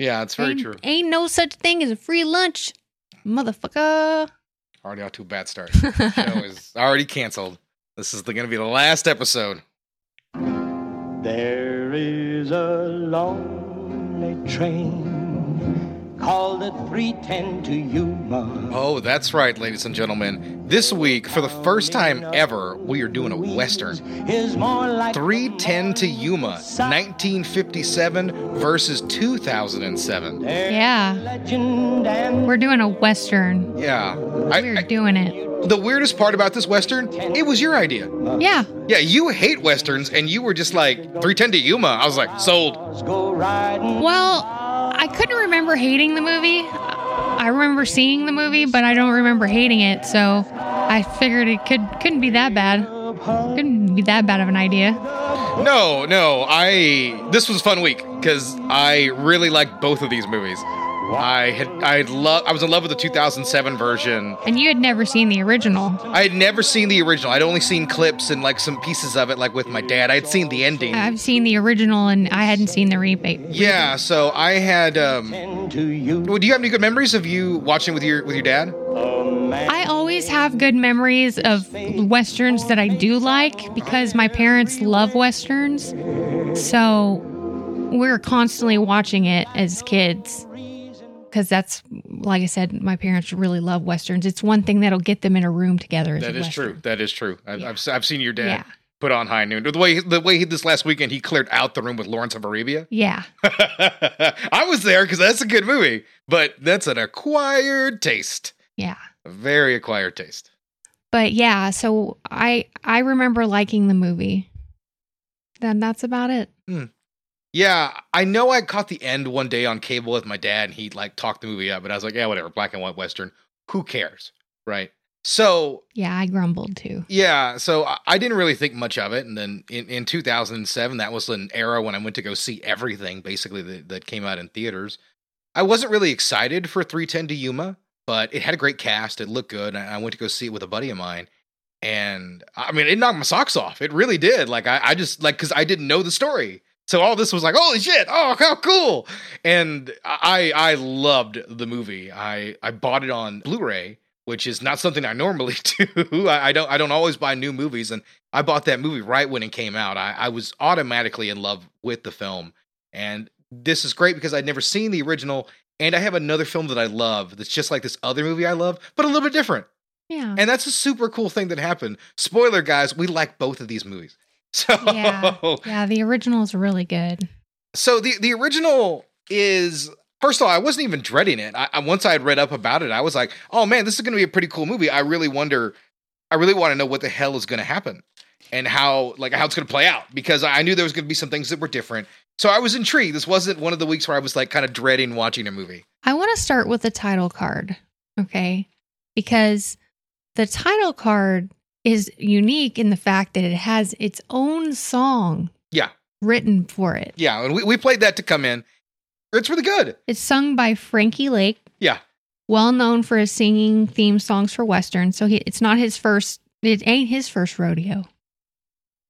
Yeah, it's very ain't, true. Ain't no such thing as a free lunch, motherfucker. Already off to a bad start. Show is already canceled. This is going to be the last episode. There is a lonely train called the 310 to Yuma. Oh, that's right, ladies and gentlemen. This week, for the first time ever, we are doing a Western. Is more like 310 to Yuma, 1957 versus 2007. Yeah. legend and We're doing a Western. Yeah. We're I- doing it. the weirdest part about this Western, it was your idea. Yeah. Yeah, you hate Westerns, and you were just like, 310 to Yuma. I was like, sold. Well, I couldn't remember hating the movie. I remember seeing the movie, but I don't remember hating it. So I figured it could couldn't be that bad. Couldn't be that bad of an idea. No, no, I. This was a fun week because I really liked both of these movies. I had, I love, I was in love with the 2007 version. And you had never seen the original. I had never seen the original. I'd only seen clips and like some pieces of it, like with my dad. I'd seen the ending. I've seen the original, and I hadn't seen the remake. Yeah, so I had. Um, to you. well, do you have any good memories of you watching with your with your dad? I always have good memories of westerns that I do like because my parents love westerns. So we're constantly watching it as kids because that's like I said, my parents really love westerns. It's one thing that'll get them in a room together. Is That is western. true. That is true. I've, I've, I've seen your dad Yeah. put on high noon. The way the way he, this last weekend he cleared out the room with Lawrence of Arabia. Yeah, I was there because that's a good movie, but that's an acquired taste. yeah. A very acquired taste. But yeah, so I I remember liking the movie. Then that's about it. Hmm. Yeah, I know I caught the end one day on cable with my dad, and he like talked the movie up, but I was like, yeah, whatever, black and white western. Who cares, right? So Yeah, I grumbled too. yeah, so I, I didn't really think much of it, and then in, in 2007, that was an era when I went to go see everything basically that, that came out in theaters. I wasn't really excited for 310 to Yuma, but it had a great cast. It looked good, and I went to go see it with a buddy of mine. And I mean, it knocked my socks off. It really did. Like I, I just like because I didn't know the story. So all this was like, holy shit! Oh, how cool! And I, I loved the movie. I, I bought it on Blu-ray, which is not something I normally do. I, I don't, I don't always buy new movies, and I bought that movie right when it came out. I, I was automatically in love with the film, and this is great because I'd never seen the original, and I have another film that I love that's just like this other movie I love, but a little bit different. Yeah. And that's a super cool thing that happened. Spoiler, guys, we like both of these movies. So, Yeah. Yeah, the original is really good. so the the original is first of all, I wasn't even dreading it. I, I once I had read up about it, I was like, oh man, this is going to be a pretty cool movie. I really wonder, I really want to know what the hell is going to happen and how like how it's going to play out because I knew there was going to be some things that were different. So I was intrigued. This wasn't one of the weeks where I was like kind of dreading watching a movie. I want to start with the title card, okay? Because the title card is unique in the fact that it has its own song Yeah, written for it. yeah, and we, we played that to come in. It's really good. It's sung by Frankie Laine, Yeah, well known for his singing theme songs for westerns. So he, it's not his first, it ain't his first rodeo.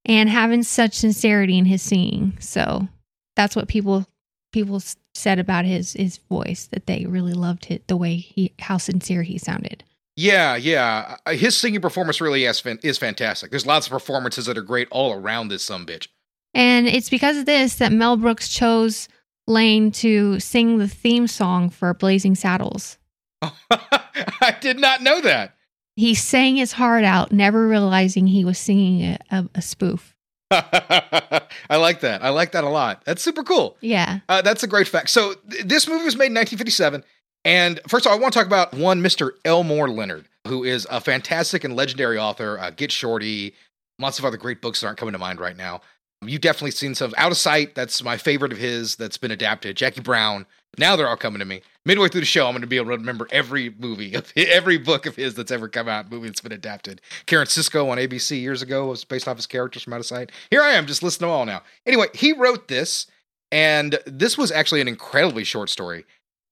And having such sincerity in his singing. So that's what people people said about his his voice that they really loved it the way he how sincere he sounded. Yeah, yeah. Uh, His singing performance really is, is fantastic. There's lots of performances that are great all around this some bitch. And it's because of this that Mel Brooks chose Laine to sing the theme song for Blazing Saddles. I did not know that. He sang his heart out, never realizing he was singing a, a, a spoof. I like that. I like that a lot. That's super cool. Yeah. Uh, that's a great fact. So th- this movie was made in 1957. And first of all, I want to talk about one Mr. Elmore Leonard, who is a fantastic and legendary author. Uh, Get Shorty, lots of other great books that aren't coming to mind right now. You've definitely seen some. Out of Sight, that's my favorite of his that's been adapted. Jackie Brown. Now they're all coming to me. Midway through the show, I'm going to be able to remember every movie, of hi- every book of his that's ever come out, movie that's been adapted. Karen Sisco on ABC years ago was based off his characters from Out of Sight. Here I am, just listing them all now. Anyway, he wrote this, and this was actually an incredibly short story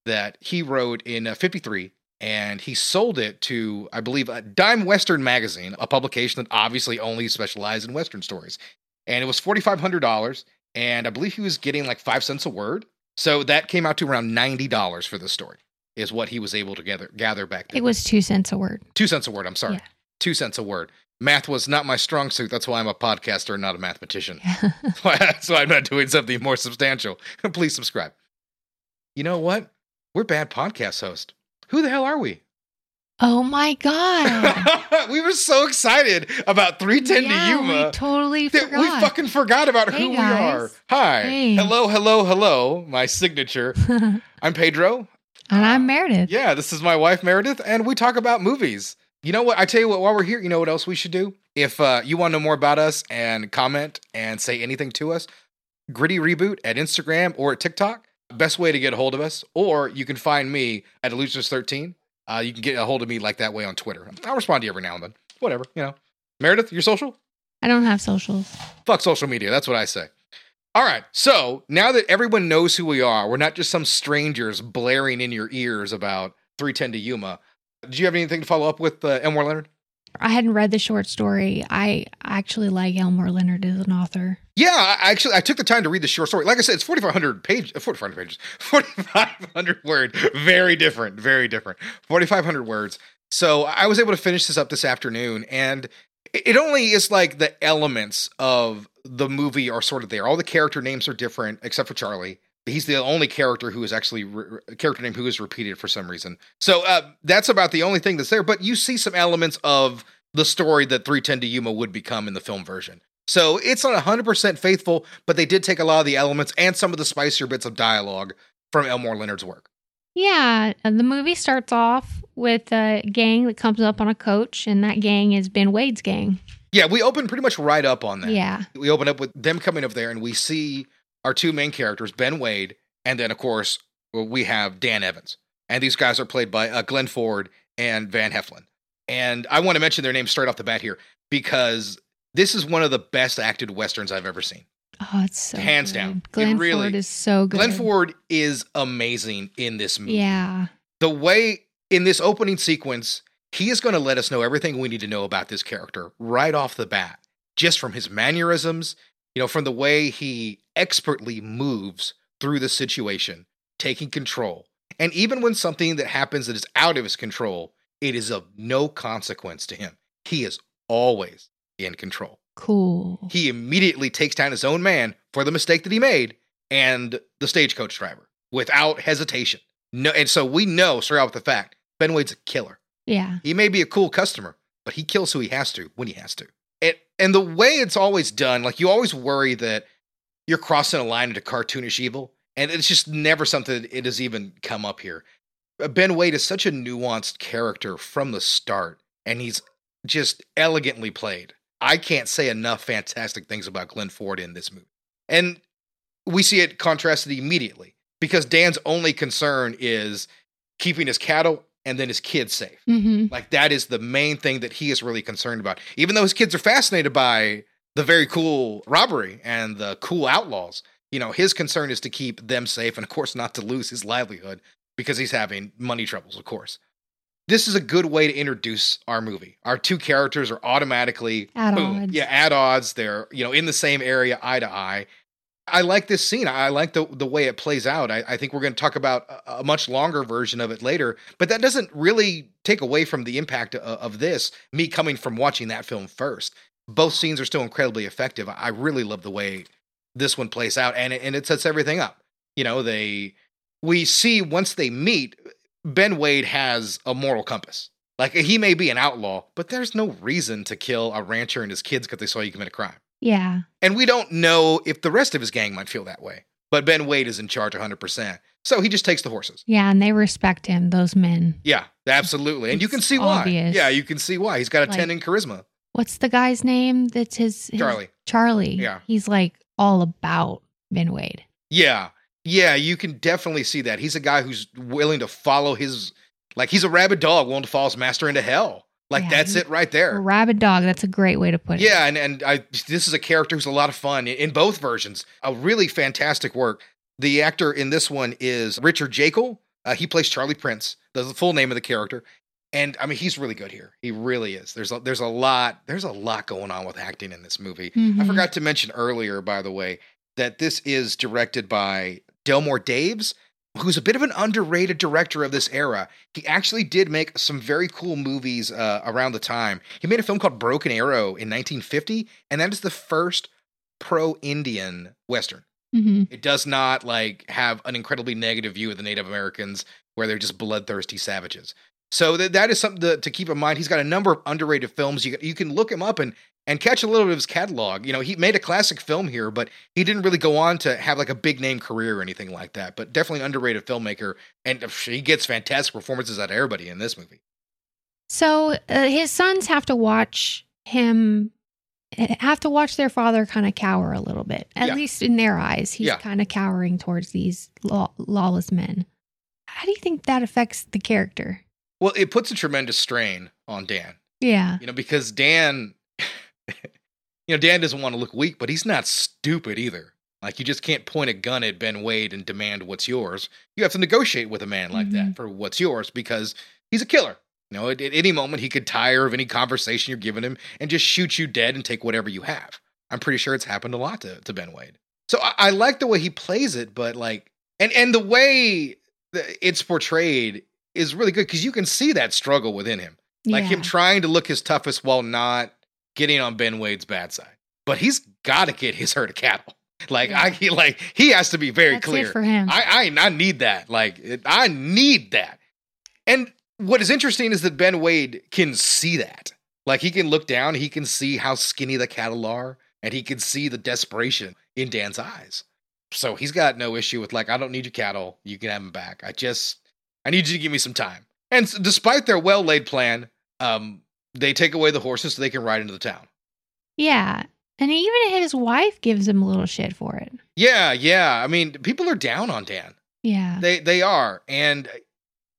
that he wrote in uh, 53 and he sold it to i believe a dime western magazine a publication that obviously only specialized in western stories and it was $4500 and i believe he was getting like five cents a word So that came out to around $90 for the story, is what he was able to gather, gather back then. It was two cents a word. Two cents a word, I'm sorry. Yeah. Two cents a word. Math was not my strong suit. That's why I'm a podcaster and not a mathematician. That's why I'm not doing something more substantial. Please subscribe. You know what? We're bad podcast hosts. Who the hell are we? oh my god. we were so excited about 310 yeah, to Yuma. we totally forgot. we fucking forgot about Hey, who we are. Hi. Hey. Hello, hello, hello. My signature. I'm Pedro. And I'm Meredith. Yeah, this is my wife Meredith, and we talk about movies. You know what? I tell you what, while we're here, you know what else we should do? If uh, you want to know more about us and comment and say anything to us, Gritty Reboot at Instagram or at TikTok. Best way to get a hold of us. Or you can find me at Illusionist13. Uh, you can get a hold of me like that way on Twitter. I'll respond to you every now and then. Whatever, you know. Meredith, your social? I don't have socials. Fuck social media. That's what I say. All right. So now that everyone knows who we are, we're not just some strangers blaring in your ears about 310 to Yuma. Do you have anything to follow up with uh, Elmore Leonard? I hadn't read the short story. I actually like Elmore Leonard as an author. Yeah, I actually I took the time to read the short story. Like I said, it's 4,500 uh, pages, 4,500 pages, 4,500 word. Very different, very different. 4,500 words. So I was able to finish this up this afternoon, and it only is like the elements of the movie are sort of there. All the character names are different, except for Charlie. He's the only character who is actually re- a character name who is repeated for some reason. So uh, that's about the only thing that's there. But you see some elements of the story that 310 to Yuma would become in the film version. So it's not 100% faithful, but they did take a lot of the elements and some of the spicier bits of dialogue from Elmore Leonard's work. Yeah, uh, the movie starts off with a gang that comes up on a coach, and that gang is Ben Wade's gang. Yeah, we open pretty much right up on that. Yeah. We open up with them coming up there, and we see our two main characters, Ben Wade, and then, of course, we have Dan Evans. And these guys are played by uh, Glenn Ford and Van Heflin. And I want to mention their names straight off the bat here because this is one of the best acted westerns I've ever seen. Oh, it's so Hands good. down. It Glenn really- Ford is so good. Glenn Ford is amazing in this movie. Yeah. the way in this opening sequence, he is going to let us know everything we need to know about this character right off the bat, just from his mannerisms, you know, from the way he expertly moves through the situation, taking control. And even when something that happens that is out of his control, it is of no consequence to him. He is always in control. Cool. He immediately takes down his own man for the mistake that he made and the stagecoach driver without hesitation. No, and so we know straight out with the fact Ben Wade's a killer. yeah. He may be a cool customer, but he kills who he has to when he has to. And the way it's always done, like you always worry that you're crossing a line into cartoonish evil, and it's just never something that it has even come up here. Uh, Ben Wade is such a nuanced character from the start, and he's just elegantly played. I can't say enough fantastic things about Glenn Ford in this movie. And we see it contrasted immediately because Dan's only concern is keeping his cattle and then his kids safe. hmm Like that is the main thing that he is really concerned about. Even though his kids are fascinated by the very cool robbery and the cool outlaws, you know, his concern is to keep them safe and of course not to lose his livelihood because he's having money troubles, of course. This is a good way to introduce our movie. Our two characters are automatically At boom, odds. Yeah, at odds. They're, you know, in the same area, eye to eye. I like this scene. I like the the way it plays out. I, I think we're going to talk about a, a much longer version of it later, but that doesn't really take away from the impact of, of this. Me coming from watching that film first, both scenes are still incredibly effective. I really love the way this one plays out, and it, and it sets everything up. You know, they we see once they meet, Ben Wade has a moral compass. Like he may be an outlaw, but there's no reason to kill a rancher and his kids because they saw you commit a crime. Yeah. And we don't know if the rest of his gang might feel that way. But Ben Wade is in charge 100%. So he just takes the horses. Yeah. And they respect him, those men. Yeah, absolutely. And you can see why. Yeah, you can see why. He's got a Like- 10 in charisma. What's the guy's name that's his, his Charlie. Charlie. Yeah. He's like all about Ben Wade. Yeah. Yeah, you can definitely see that. He's a guy who's willing to follow his, like, he's a rabid dog willing to follow his master into hell. Like, Yeah, that's it right A there. rabid dog. That's a great way to put it. Yeah, and and I this is a character who's a lot of fun in, in both versions. A really fantastic work. The actor in this one is Richard Jaeckel. Uh, he plays Charlie Prince. That's the full name of the character. And I mean, he's really good here. He really is. There's a, there's a lot there's a lot going on with acting in this movie. I Mhm. forgot to mention earlier, by the way, that this is directed by Delmer Daves, who's a bit of an underrated director of this era. He actually did make some very cool movies uh, around the time. He made a film called Broken Arrow in 1950, and that is the first pro-Indian western. hmm It does not like have an incredibly negative view of the Native Americans where they're just bloodthirsty savages. So that that is something to, to keep in mind. He's got a number of underrated films. You you can look him up and and catch a little bit of his catalog. You know, he made a classic film here, but he didn't really go on to have like a big name career or anything like that. But definitely an underrated filmmaker, and he gets fantastic performances out of everybody in this movie. So uh, his sons have to watch him, have to watch their father kind of cower a little bit, at Yeah. least in their eyes. He's Yeah. kind of cowering towards these law- lawless men. How do you think that affects the character? Well, it puts a tremendous strain on Dan. Yeah. You know, because Dan, you know, Dan doesn't want to look weak, but he's not stupid either. Like, you just can't point a gun at Ben Wade and demand what's yours. You have to negotiate with a man like that Mhm. for what's yours because he's a killer. You know, at, at any moment, he could tire of any conversation you're giving him and just shoot you dead and take whatever you have. I'm pretty sure it's happened a lot to, to Ben Wade. So I, I like the way he plays it, but like, and, and the way that it's portrayed is really good because you can see that struggle within him like him trying to look his toughest while not getting on Ben Wade's bad side. But he's got to get his herd of cattle. Like I he, like he has to be very That's clear. for him. I, I I need that. Like it, I need that. And what is interesting is that Ben Wade can see that. Like he can look down, he can see how skinny the cattle are, and he can see the desperation in Dan's eyes. So he's got no issue with like, I don't need your cattle. You can have them back. I just I need you to give me some time. And despite their well laid plan, um, they take away the horses so they can ride into the town. yeah. And even his wife gives him a little shit for it. Yeah, yeah. I mean, people are down on Dan. Yeah. They they are, and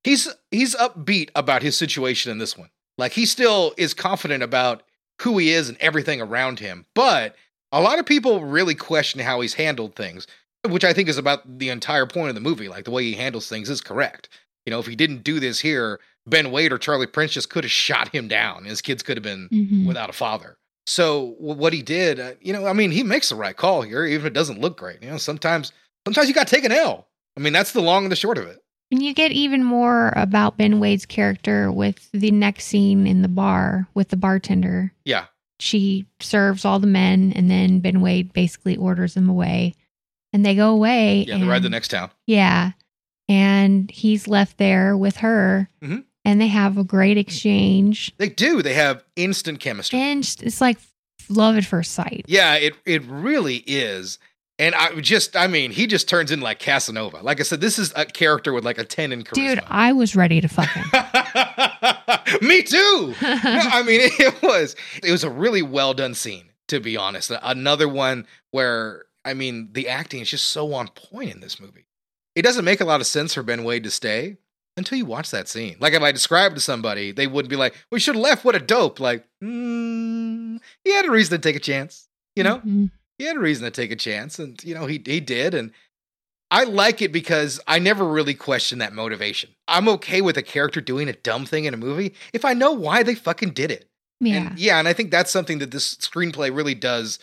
he's he's upbeat about his situation in this one. Like he still is confident about who he is and everything around him. But a lot of people really question how he's handled things, which I think is about the entire point of the movie. Like the way he handles things is correct. You know, if he didn't do this here, Ben Wade or Charlie Prince just could have shot him down. His kids could have been Mhm. without a father. So what he did, uh, you know, I mean, he makes the right call here, even if it doesn't look great. You know, sometimes sometimes you got to take an L. I mean, that's the long and the short of it. And you get even more about Ben Wade's character with the next scene in the bar with the bartender. Yeah, She serves all the men, and then Ben Wade basically orders them away. And they go away. yeah. They ride the next town. Yeah. And he's left there with her. Mhm. And they have a great exchange. They do. They have instant chemistry. And it's like love at first sight. yeah, it it really is. And I just, I mean, he just turns in like Casanova. Like I said, this is a character with like a ten in charisma. Dude, I was ready to fuck him. Me too. no, I mean, it was it was a really well done scene, to be honest. Another one where I mean, the acting is just so on point in this movie. It doesn't make a lot of sense for Ben Wade to stay until you watch that scene. Like if I described to somebody, they wouldn't be like, "We should have left. What a dope!" Like, mm, he had a reason to take a chance. You know, Mhm. he had a reason to take a chance, and you know he he did, and I like it because I never really question that motivation. I'm okay with a character doing a dumb thing in a movie if I know why they fucking did it. Yeah. And yeah, and I think that's something that this screenplay really does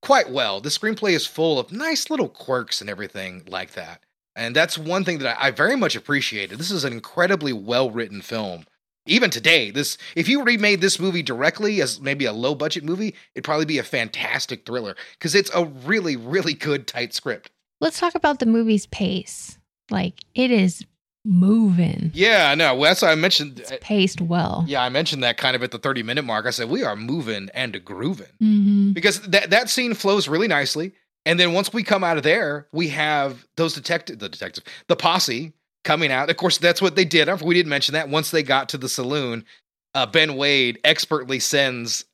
quite well. The screenplay is full of nice little quirks and everything like that. And that's one thing that I, I very much appreciated. This is an incredibly well written film. Even today, this if you remade this movie directly as maybe a low budget movie, it'd probably be a fantastic thriller because it's a really, really good tight script. Let's talk about the movie's pace. Like it is moving. Yeah, no, well, that's why I mentioned. It's paced well. Yeah, I mentioned that kind of at the 30 minute mark. I said, we are moving and grooving. hmm because that that scene flows really nicely. And then once we come out of there, we have those detective, the detective, the posse coming out. Of course, that's what they did. We didn't mention that. Once they got to the saloon, uh, Ben Wade expertly sends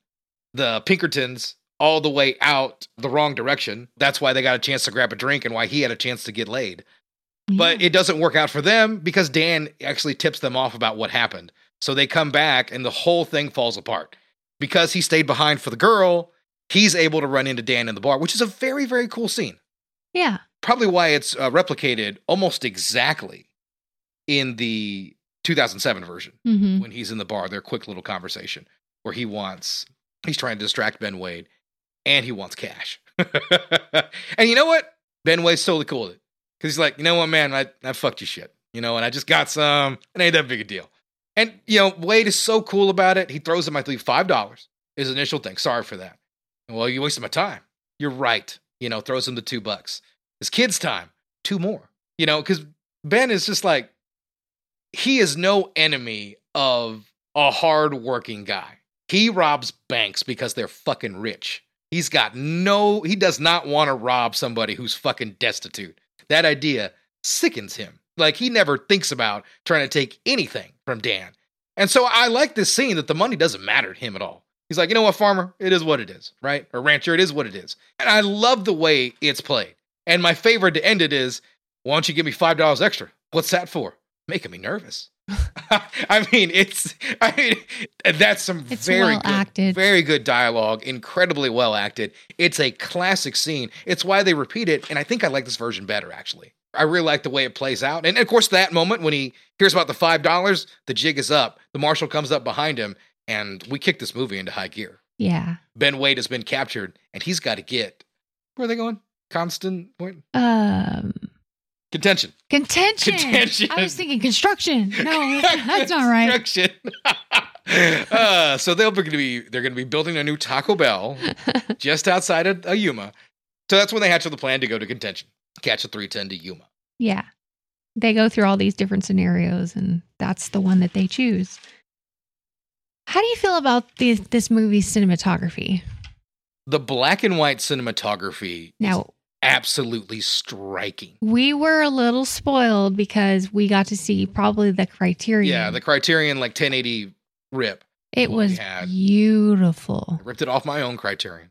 the Pinkertons all the way out the wrong direction. That's why they got a chance to grab a drink and why he had a chance to get laid. But it doesn't work out for them because Dan actually tips them off about what happened. So they come back and the whole thing falls apart. Because he stayed behind for the girl, he's able to run into Dan in the bar, which is a very, very cool scene. yeah. Probably why it's uh, replicated almost exactly in the 2007 version hmm when he's in the bar, their quick little conversation where he wants, he's trying to distract Ben Wade and he wants cash. and you know what? Ben Wade's totally cool with it. Because he's like, you know what, man, I, I fucked you shit. You know, and I just got some. It ain't that big a deal. And, you know, Wade is so cool about it. He throws him, I believe, $5, his initial thing. Sorry for that. Well, you wasted my time. You're right. You know, throws him the two bucks. It's kid's time, two more. You know, because Ben is just like, he is no enemy of a hard-working guy. He robs banks because they're fucking rich. He's got no, he does not want to rob somebody who's fucking destitute. That idea sickens him. Like he never thinks about trying to take anything from Dan. And so I like this scene that the money doesn't matter to him at all. He's like, you know what, farmer? It is what it is, right? Or rancher, it is what it is. And I love the way it's played. And my favorite to end it is, why don't you give me $5 extra? What's that for? Making me nervous. I mean, it's I mean that's some It's very well good, acted. very good dialogue, incredibly well acted. It's a classic scene. It's why they repeat it, and I think I like this version better actually. I really like the way it plays out. And of course, that moment when he hears about the five dollars, the jig is up. The marshal comes up behind him, and we kick this movie into high gear. Yeah. Ben Wade has been captured, and he's got to get where are they going? Constant point Um, contention. contention. Contention. I was thinking construction. No, that's, not right. Construction. uh, so they're going to be they're going to be building a new Taco Bell just outside of uh, Yuma. So that's when they hatch the plan to go to contention, catch a 310 to Yuma. Yeah. They go through all these different scenarios, and that's the one that they choose. How do you feel about the, this movie's cinematography? The black and white cinematography is Now, absolutely striking. we were a little spoiled because we got to see probably the criterion. Yeah, the Criterion like 1080 rip. it was beautiful. I ripped it off my own Criterion.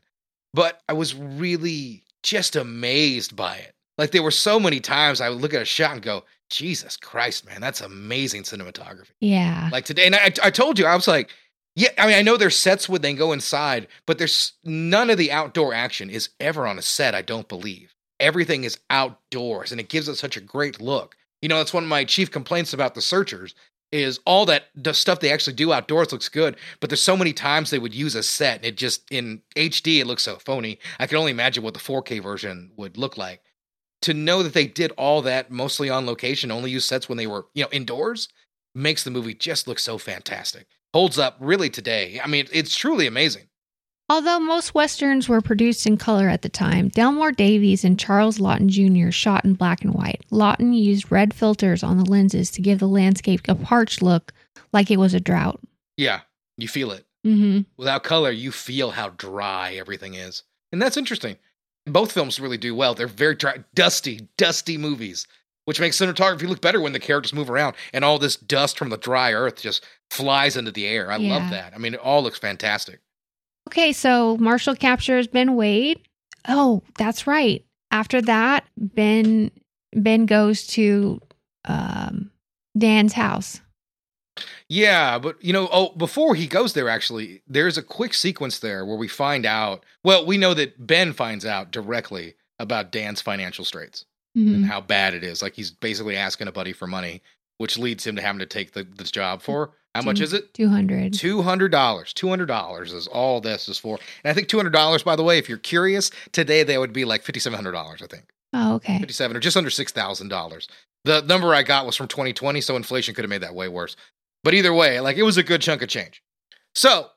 But I was really just amazed by it. Like there were so many times I would look at a shot and go, Jesus Christ, man, that's amazing cinematography. Yeah. Like today, and I, I told you, I was like, yeah, I mean, I know there's sets when they go inside, but there's none of the outdoor action is ever on a set, I don't believe. Everything is outdoors, and it gives it such a great look. You know, that's one of my chief complaints about the searchers is all that the stuff they actually do outdoors looks good, but there's so many times they would use a set and it just in HD it looks so phony. I can only imagine what the 4K version would look like. To know that they did all that mostly on location, only use sets when they were, you know, indoors, makes the movie just look so fantastic. Holds up really today. I mean, it's truly amazing. Although most westerns were produced in color at the time, Delmer Daves and Charles Lawton Jr. shot in black and white. Lawton used red filters on the lenses to give the landscape a parched look like it was a drought. Yeah, you feel it. hmm Without color, you feel how dry everything is. And that's interesting. Both films really do well. They're very dry, dusty, dusty movies, which makes cinematography look better when the characters move around and all this dust from the dry earth just flies into the air. I Yeah. love that. I mean, it all looks fantastic. Okay, so Marshall captures Ben Wade. Oh, that's right. After that, Ben Ben goes to um, Dan's house. Yeah, but you know, oh, before he goes there, actually, there's a quick sequence there where we find out. Well, we know that Ben finds out directly about Dan's financial straits Mhm. and how bad it is. Like he's basically asking a buddy for money, which leads him to having to take the this job for. How much is it? 200. Two hundred dollars. Two hundred dollars is all this is for. And I think two hundred dollars, by the way, if you're curious, today they would be like fifty seven hundred dollars. I think Oh, okay. fifty seven or just under six thousand dollars. The number I got was from 2020, so inflation could have made that way worse. But either way, like it was a good chunk of change. So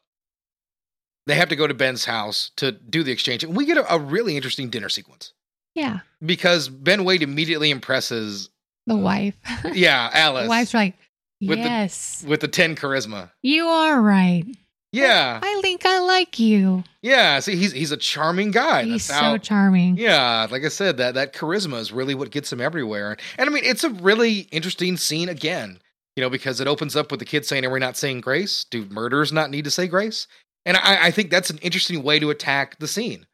they have to go to Ben's house to do the exchange, and we get a, a really interesting dinner sequence Yeah. because Ben Wade immediately impresses, The wife. yeah, Alice the wife's like, With the- yes, with the ten charisma. you are right. Yeah, I think I like you. yeah. See, he's he's a charming guy. He's That's so how- charming. Yeah, like I said, that that charisma is really what gets him everywhere. And I mean, it's a really interesting scene again, you know, because it opens up with the kids saying, "Are we not saying grace? Do murderers not need to say grace?" And I, I think that's an interesting way to attack the scene,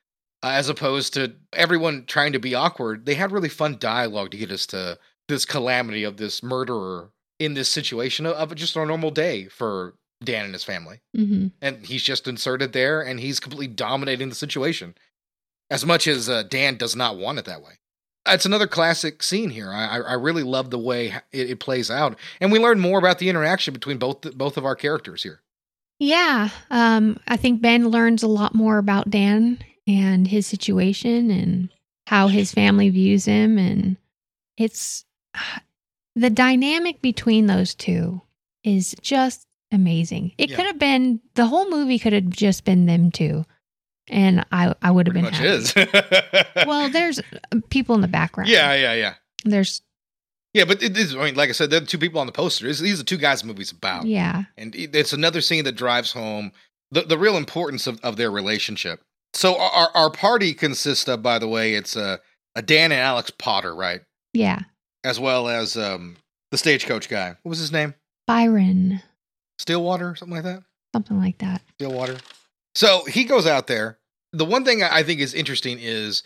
uh, as opposed to everyone trying to be awkward. They had really fun dialogue to get us to this calamity of this murderer in this situation of, of just a normal day for Dan and his family. Hmm and he's just inserted there and he's completely dominating the situation. As much as uh, dan does not want it that way. It's another classic scene here. I, I I really love the way it, it plays out. And we learn more about the interaction between both both of our characters here. Yeah. Um, I think Ben learns a lot more about Dan and his situation and how his family views him. And it's the dynamic between those two is just amazing. It Yeah. could have been the whole movie could have just been them two, and I I would have been much happy. is. Well, there's uh, people in the background. yeah, yeah, yeah. there's Yeah, but it is. I mean, like I said, they're the two people on the poster. These- These are two guys the movie's about. yeah, And it's another scene that drives home the, the real importance of, of their relationship. So our, our- our party consists of, by the way, it's a, a Dan and Alex Potter, right? yeah. As well as um, the stagecoach guy. What was his name? Byron, Stillwater, something like that? something like that. Stillwater. So he goes out there. The one thing I think is interesting is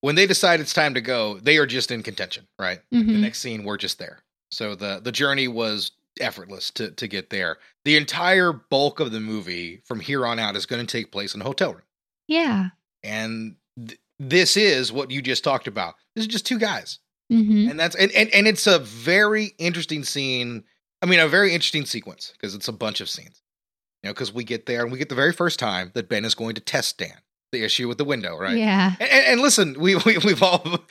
when they decide it's time to go, they are just in contention, right? The Mhm. next scene, we're just there. So the the journey was effortless to to get there. The entire bulk of the movie from here on out is going to take place in a hotel room, Yeah. and th- this is what you just talked about. This is just two guys, hmm and that's and and, and it's a very interesting scene. I mean, a very interesting sequence because it's a bunch of scenes. You know, because we get there and we get the very first time that Ben is going to test Dan, the issue with the window, right? Yeah. And, and, and listen, we, we we've all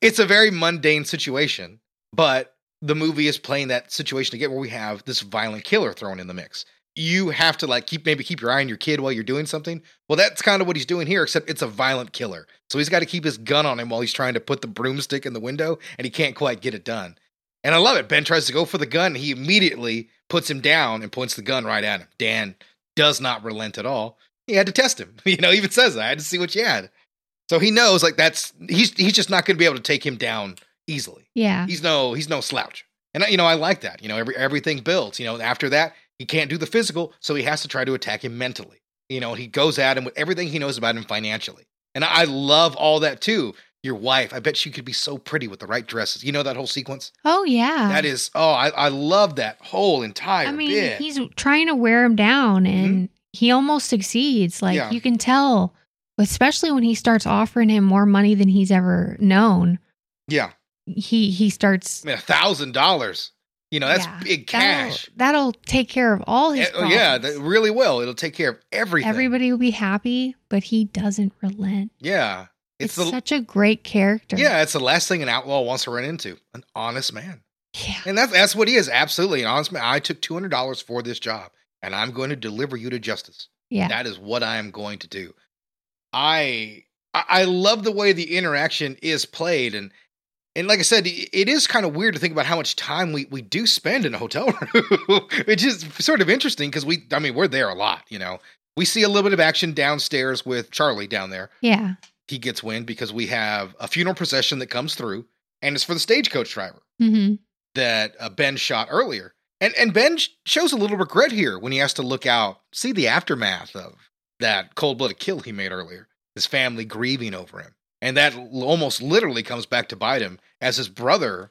it's a very mundane situation, but the movie is playing that situation again where we have this violent killer thrown in the mix. You have to like keep maybe keep your eye on your kid while you're doing something. Well, that's kind of what he's doing here, except it's a violent killer. So he's got to keep his gun on him while he's trying to put the broomstick in the window, and he can't quite get it done. And I love it. Ben tries to go for the gun. He immediately puts him down and points the gun right at him. Dan does not relent at all. He had to test him. You know, even says. I had to see what you had. So he knows like that's he's he's just not going to be able to take him down easily. Yeah. He's no he's no slouch. And you know, I like that. You know, every everything builds. You know, after that, he can't do the physical, so he has to try to attack him mentally. You know, he goes at him with everything he knows about him financially. And I love all that too. Your wife, I bet she could be so pretty with the right dresses. You know that whole sequence? Oh yeah. That is, oh, I, I love that whole entire I mean, bit. he's trying to wear him down and he almost succeeds. Like Mm-hmm. Yeah. you can tell, especially when he starts offering him more money than he's ever known. yeah, He he starts I mean, a thousand dollars. You know, that's Yeah. big that'll- cash. That'll, take care of all his Eh, oh, yeah, that really will. It'll take care of everything. Everybody will be happy, but he doesn't relent. Yeah, It's, it's, the such a great character. yeah, it's the last thing an outlaw wants to run into. An honest man, Yeah. and that's that's what he is. Absolutely, an honest man. I took two hundred dollars for this job, and I'm going to deliver you to justice. Yeah. That is what I am going to do. I I love the way the interaction is played, and and like I said, it is kind of weird to think about how much time we we do spend in a hotel room, which is sort of interesting because we, I mean, we're there a lot. You know, we see a little bit of action downstairs with Charlie down there. Yeah. He gets wind because we have a funeral procession that comes through, and it's for the stagecoach driver hmm that uh, Ben shot earlier. And and Ben shows a little regret here when he has to look out, see the aftermath of that cold-blooded kill he made earlier. His family grieving over him. And that almost literally comes back to bite him as his brother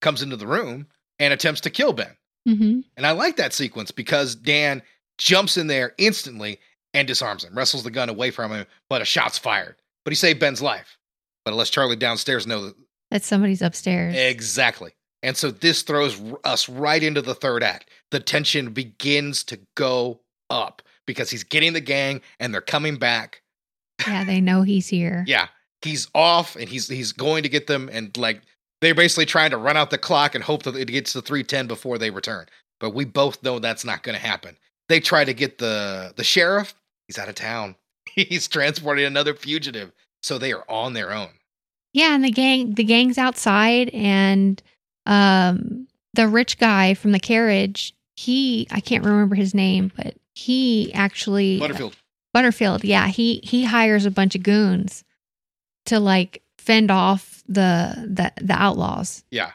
comes into the room and attempts to kill Ben. hmm And I like that sequence because Dan jumps in there instantly and disarms him, wrestles the gun away from him, but a shot's fired. But he saved Ben's life. But unless Charlie downstairs knows that That somebody's upstairs. Exactly. And so this throws r- us right into the third act. The tension begins to go up because he's getting the gang and they're coming back. yeah, they know he's here. Yeah. He's off and he's he's going to get them and like they're basically trying to run out the clock and hope that it gets to 310 before they return. But we both know that's not going to happen. They try to get the the sheriff, he's out of town. He's transporting another fugitive. So they are on their own. Yeah, and the gang the gang's outside and um the rich guy from the carriage, he I can't remember his name, but he actually Butterfield. Butterfield, yeah, he he hires a bunch of goons to like fend off the the the outlaws. Yeah.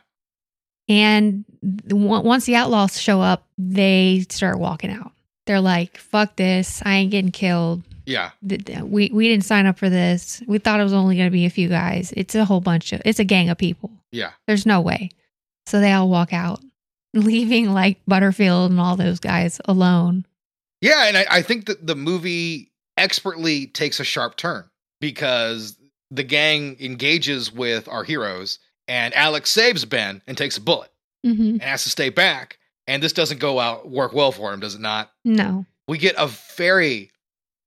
And once the outlaws show up, they start walking out. They're like, "Fuck this! I ain't getting killed. Yeah. We we didn't sign up for this. We thought it was only going to be a few guys. It's a whole bunch of. It's a gang of people. Yeah. There's no way." So they all walk out, leaving like Butterfield and all those guys alone. Yeah, and I, I think that the movie expertly takes a sharp turn because the gang engages with our heroes, and Alex saves Ben and takes a bullet hmm and has to stay back. And this doesn't go out work well for him, does it not? No. We get a very,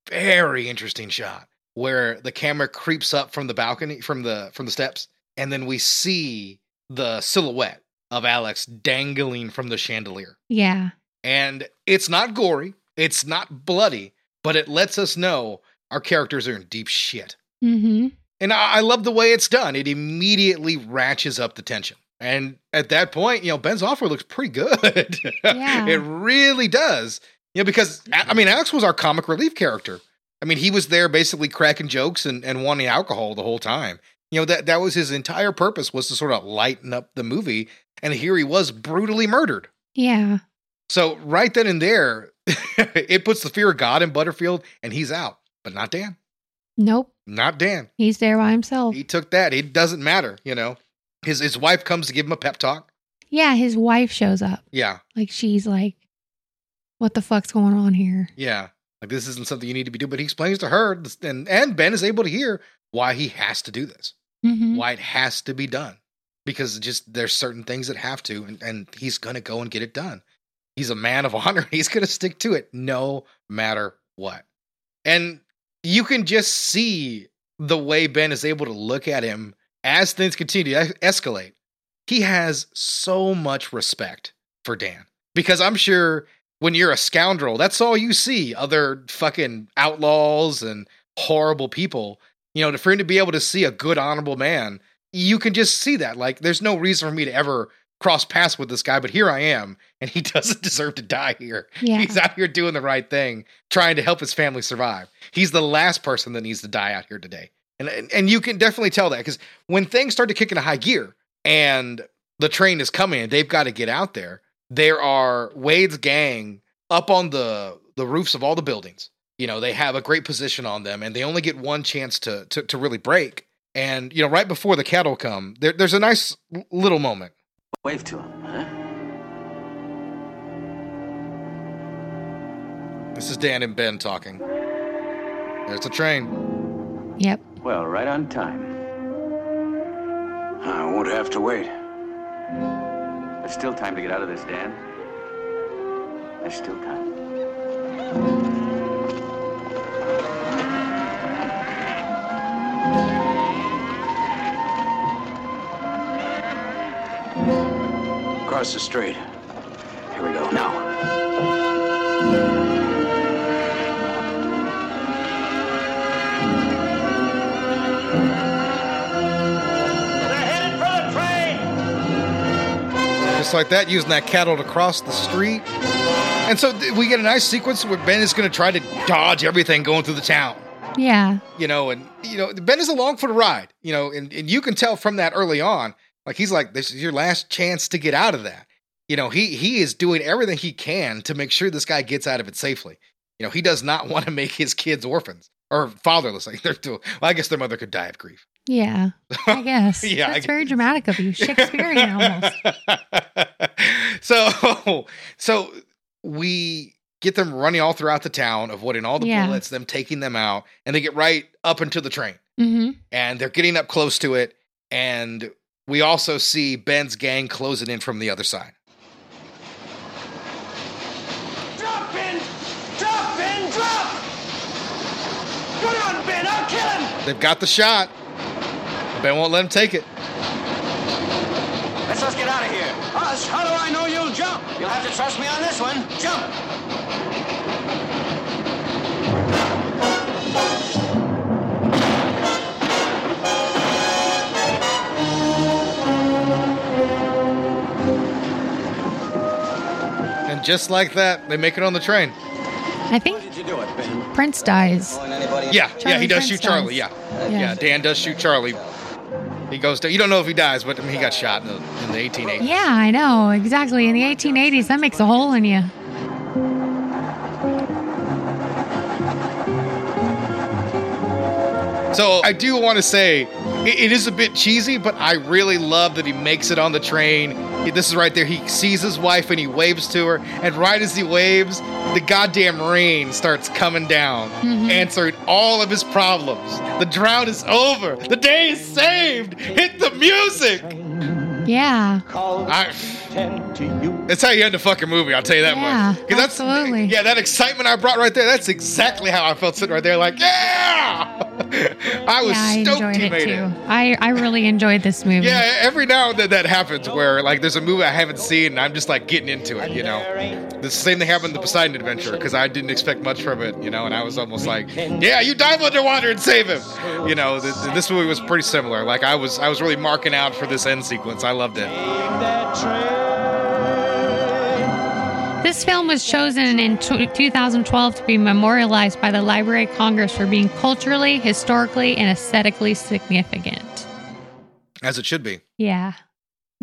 very interesting shot where the camera creeps up from the balcony, from the from the steps, and then we see the silhouette of Alex dangling from the chandelier. Yeah. And it's not gory, it's not bloody, but it lets us know our characters are in deep shit. Mm-hmm. And I, I love the way it's done. It immediately ratchets up the tension. And at that point, you know, Ben's offer looks pretty good. Yeah. it really does. You know, because I mean, Alex was our comic relief character. I mean, he was there basically cracking jokes and, and wanting alcohol the whole time. You know, that that was his entire purpose was to sort of lighten up the movie. And here he was brutally murdered. Yeah. So right then and there, it puts the fear of God in Butterfield, and he's out. But not Dan. Nope. Not Dan. He's there by himself. He took that. It doesn't matter, you know. His his wife comes to give him a pep talk. Yeah, his wife shows up. Yeah, Like she's like, "What the fuck's going on here?" yeah. Like this isn't something you need to be doing. But he explains to her, and and Ben is able to hear why he has to do this, Mm-hmm. why it has to be done, because just there's certain things that have to, and, and he's gonna go and get it done. He's a man of honor. He's gonna stick to it no matter what. And you can just see the way Ben is able to look at him as things continue to escalate. He has so much respect for Dan because I'm sure when you're a scoundrel, that's all you see other fucking outlaws and horrible people. You know, for him to be able to see a good, honorable man, you can just see that. Like, there's no reason for me to ever cross paths with this guy, but here I am, and he doesn't deserve to die here. Yeah. He's out here doing the right thing, trying to help his family survive. He's the last person that needs to die out here today. And and, and you can definitely tell that because when things start to kick into high gear and the train is coming and they've got to get out there, there are Wade's gang up on the the roofs of all the buildings. You know, they have a great position on them and they only get one chance to to, to really break. And you know, right before the cattle come, there, there's a nice little moment. Wave to him, huh? This is Dan and Ben talking. There's the train. Yep. Well, right on time. I won't have to wait. There's still time to get out of this, Dan. There's still time. Across the street. Here we go. Now. They're headed for the train! just like that, using that cattle to cross the street. And so th- we get a nice sequence where Ben is going to try to dodge everything going through the town. Yeah. You know, and you know Ben is along for the ride. You know, and, and you can tell from that early on, like he's like, "This is your last chance to get out of that." You know, he he is doing everything he can to make sure this guy gets out of it safely. You know, he does not want to make his kids orphans or fatherless. Like they're too, Well, I guess their mother could die of grief. Yeah. I guess. Yeah, That's guess. very dramatic of you. Shakespearean almost. so so we get them running all throughout the town, avoiding all the Yeah. bullets, them taking them out, and they get right up into the train. Mm-hmm. And they're getting up close to it, and we also see Ben's gang closing in from the other side. Drop, Ben! Drop, Ben! Drop! Come on, Ben! I'll kill him! They've got the shot. Ben won't let him take it. Let's just get out of here. Us? How do I know you'll jump? You'll have to trust me on this one. Jump! And just like that, they make it on the train. I think Did you do it, Ben? Prince dies. Yeah, yeah, he does Prince shoot Charlie. dies. Yeah. Yeah. yeah, Dan does shoot Charlie. He goes to. You don't know if he dies, but I mean, he got shot in the, in the 1880s. Yeah, I know. Exactly. In the 1880s, that makes a hole in you. So I do want to say it, it is a bit cheesy, but I really love that he makes it on the train. This is right there. He sees his wife and he waves to her, and right as he waves, the goddamn rain starts coming down, mm-hmm. answering all of his problems. The drought is over. The day is saved. Hit the music. Yeah. I, tend to you. that's how you end the fucking movie. I'll tell you that Yeah, much. 'Cause that's absolutely. yeah, that excitement I brought right there. That's exactly how I felt sitting right there. Like yeah. I was yeah, I stoked enjoyed he it made too. it. I, I really enjoyed this movie. Yeah, every now and then that happens where like there's a movie I haven't seen and I'm just like getting into it, you know. The same thing happened in the Poseidon Adventure because I didn't expect much from it, you know, and I was almost like, yeah, you dive underwater and save him, you know. Th- th- this movie was pretty similar. Like I was I was really marking out for this end sequence. I loved it. This film was chosen in 2012 to be memorialized by the Library of Congress for being culturally, historically, and aesthetically significant. As it should be. Yeah.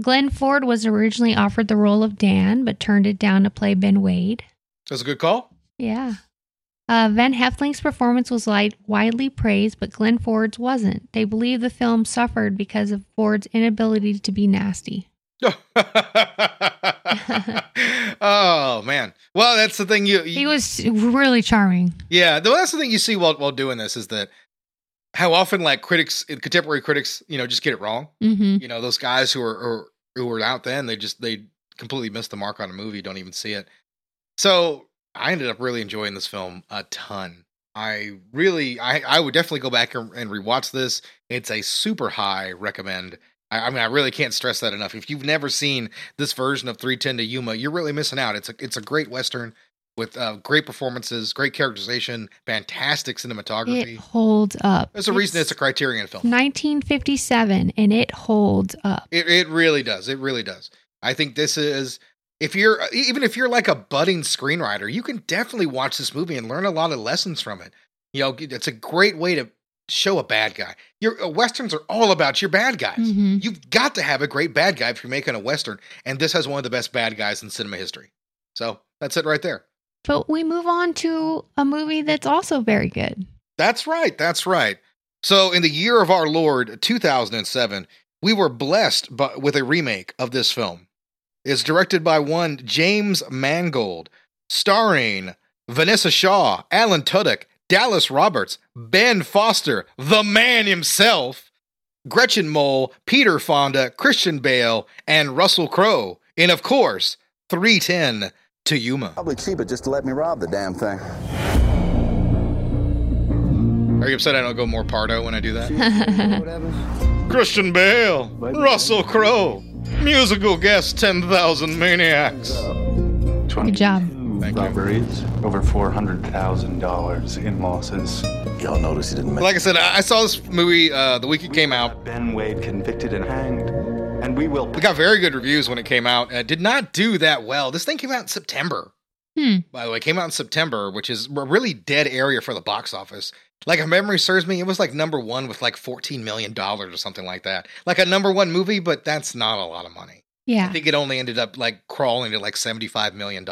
Glenn Ford was originally offered the role of Dan, but turned it down to play Ben Wade. That's a good call. Yeah. Uh, Van Heflin's performance was light, widely praised, but Glenn Ford's wasn't. They believe the film suffered because of Ford's inability to be nasty. oh man. Well, that's the thing you, you He was really charming. Yeah, that's the thing you see while while doing this is that how often like critics, contemporary critics, you know, just get it wrong. hmm You know, those guys who are, are who were out then, they just they completely missed the mark on a movie, don't even see it. So I ended up really enjoying this film a ton. I really, I, I would definitely go back and, and rewatch this. It's a super high recommend. I, I mean, I really can't stress that enough. If you've never seen this version of 310 to Yuma, you're really missing out. It's a, it's a great western with uh, great performances, great characterization, fantastic cinematography. It holds up. There's a reason it's a Criterion film. 1957 and it holds up. It it really does. It really does. I think this is if you're even if you're like a budding screenwriter, you can definitely watch this movie and learn a lot of lessons from it. You know, it's a great way to show a bad guy. Your uh, westerns are all about your bad guys. Mhm. You've got to have a great bad guy if you're making a western, and this has one of the best bad guys in cinema history. So that's it right there. But we move on to a movie that's also very good. That's right. That's right. So, in the year of our Lord, 2007, we were blessed by, with a remake of this film. It's directed by one James Mangold, starring Vinessa Shaw, Alan Tudyk, Dallas Roberts, Ben Foster, the man himself, Gretchen Mol, Peter Fonda, Christian Bale, and Russell Crowe. And of course, 310 to Yuma. Probably cheaper just to let me rob the damn thing. Are you upset I don't go more Pardo when I do that? Christian Bale, Russell Crowe, musical guest 10,000 Maniacs. Good job. Thank you. over four hundred thousand dollars in losses. Y'all notice he didn't make Like I said, I I saw this movie uh, the week it came out. Ben Wade convicted and hanged, and we will. It got very good reviews when it came out. It did not do that well. This thing came out in September. Hmm. By the way, it came out in September, which is a really dead area for the box office. Like if memory serves me, it was like number one with like $14 million or something like that. Like a number one movie, but that's not a lot of money. I think it only ended up like crawling to like $75 million,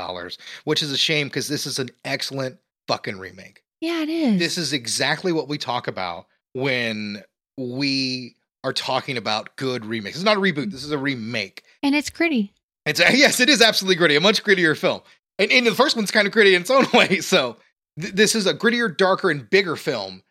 which is a shame because this is an excellent fucking remake. Yeah, it is. This is exactly what we talk about when we are talking about good remakes. It's not a reboot, this is a remake. and it's gritty. It's yes, it is absolutely gritty, a much grittier film. And, and the first one's kind of gritty in its own way. So th- this is a grittier, darker, and bigger film.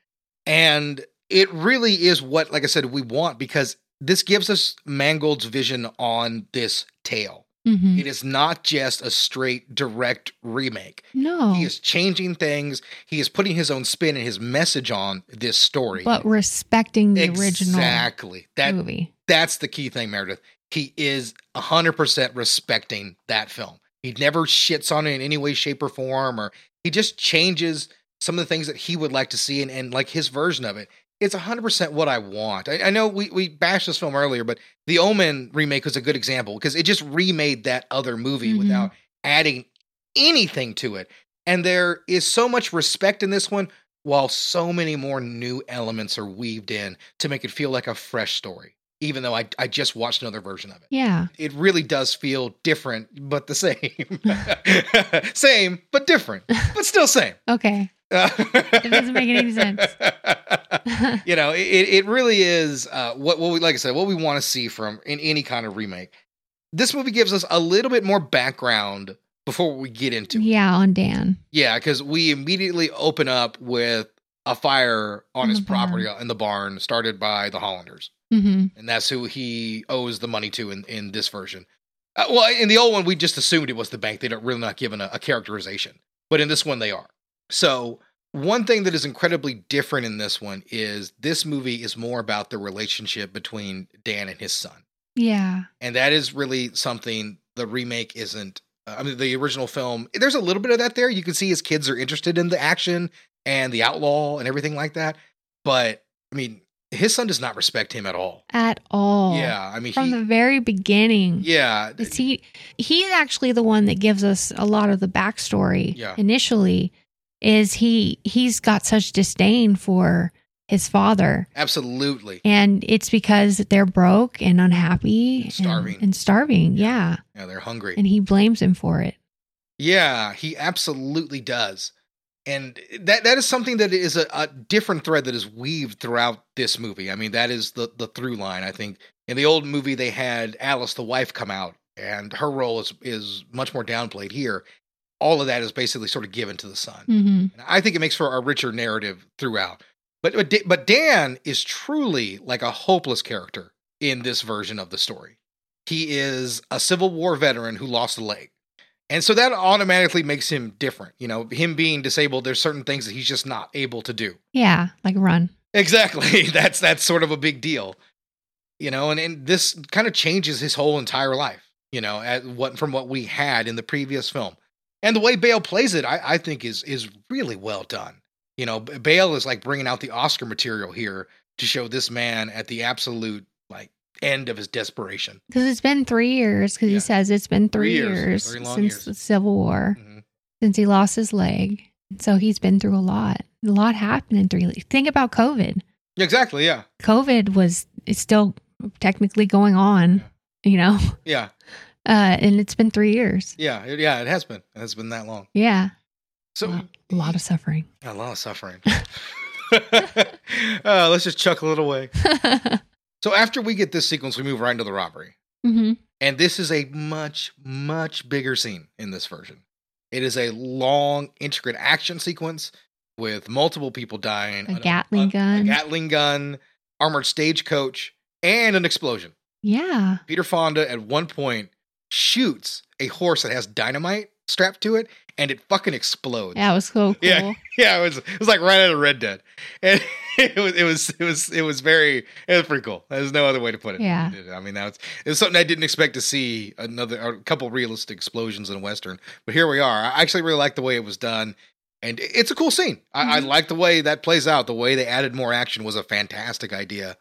And it really is what, like I said, we want because this gives us Mangold's vision on this tale. hmm It is not just a straight, direct remake. No. He is changing things. He is putting his own spin and his message on this story. but respecting the original exactly that movie. that's the key thing, Meredith. He is hundred percent respecting that film. He never shits on it in any way, shape, or form, or he just changes some of the things that he would like to see and, and like his version of it. It's hundred percent what I want. I, I know we we bashed this film earlier, but the Omen remake was a good example because it just remade that other movie Mhm. without adding anything to it. And there is so much respect in this one, while so many more new elements are weaved in to make it feel like a fresh story. Even though I, I just watched another version of it. Yeah. It really does feel different, but the same. same, but different, but still same. Okay. it doesn't make any sense. you know, it, it really is uh, what, what we, like I said, what we want to see from in any kind of remake. This movie gives us a little bit more background before we get into it. Yeah, on Dan. Yeah, because we immediately open up with a fire on In his property in the barn started by the Hollanders. Hmm And that's who he owes the money to in, in this version. Uh, well, in the old one, we just assumed it was the bank. They don't really not given a, a characterization. But in this one, they are. So one thing that is incredibly different in this one is this movie is more about the relationship between Dan and his son. Yeah. And that is really something the remake isn't. uh, I mean, the original film, there's a little bit of that there. You can see his kids are interested in the action and the outlaw and everything like that. But I mean, his son does not respect him at all. At all. Yeah. I mean, From he, the very beginning. yeah. Is he he's actually the one that gives us a lot of the backstory Yeah. initially is he he's got such disdain for his father Absolutely. and it's because they're broke and unhappy And starving. and, starving yeah Yeah, they're hungry. and he blames him for it Yeah, he absolutely does. And that that is something that is a, a different thread that is weaved throughout this movie. I mean, that is the the through line. I think in the old movie they had Alice the wife come out and her role is is much more downplayed here. All of that is basically sort of given to the son. hmm I think it makes for a richer narrative throughout. But but, but Dan is truly like a hopeless character in this version of the story. He is a Civil War veteran who lost a leg. And so that automatically makes him different. You know, him being disabled, there's certain things that he's just not able to do. yeah like run Exactly. That's that's sort of a big deal. You know, and, and this kind of changes his whole entire life, you know, at what from what we had in the previous film. And the way Bale plays it, I, I think is is really well done. You know, Bale is like bringing out the Oscar material here to show this man at the absolute like end of his desperation. because it's been three years because Yeah. he says it's been three, Three years, years, since years. the civil war Mhm. since he lost his leg so he's been through a lot a lot happened in three think about covid Exactly. Yeah. COVID was it's still technically going on, you know, Yeah. uh, and it's been three years. Yeah. It, yeah. It has been. It has been that long. Yeah, So a lot of suffering. a lot of suffering. uh, let's just chuckle it away. So after we get this sequence, we move right into the robbery. hmm And this is a much, much bigger scene in this version. It is a long, intricate action sequence with multiple people dying, A Gatling a gun. Gatling gun, armored stagecoach, and an explosion. Yeah, Peter Fonda at one point shoots a horse that has dynamite strapped to it, and it fucking explodes. Yeah, it was so cool. Yeah, yeah, it was it was like right out of Red Dead, and it was it was it was it was very it was pretty cool. There's no other way to put it. Yeah. I mean that was it was something I didn't expect to see another a couple realistic explosions in a western, but here we are. I actually really like the way it was done, and it's a cool scene. I, I mm-hmm. like the way that plays out. The way they added more action was a fantastic idea,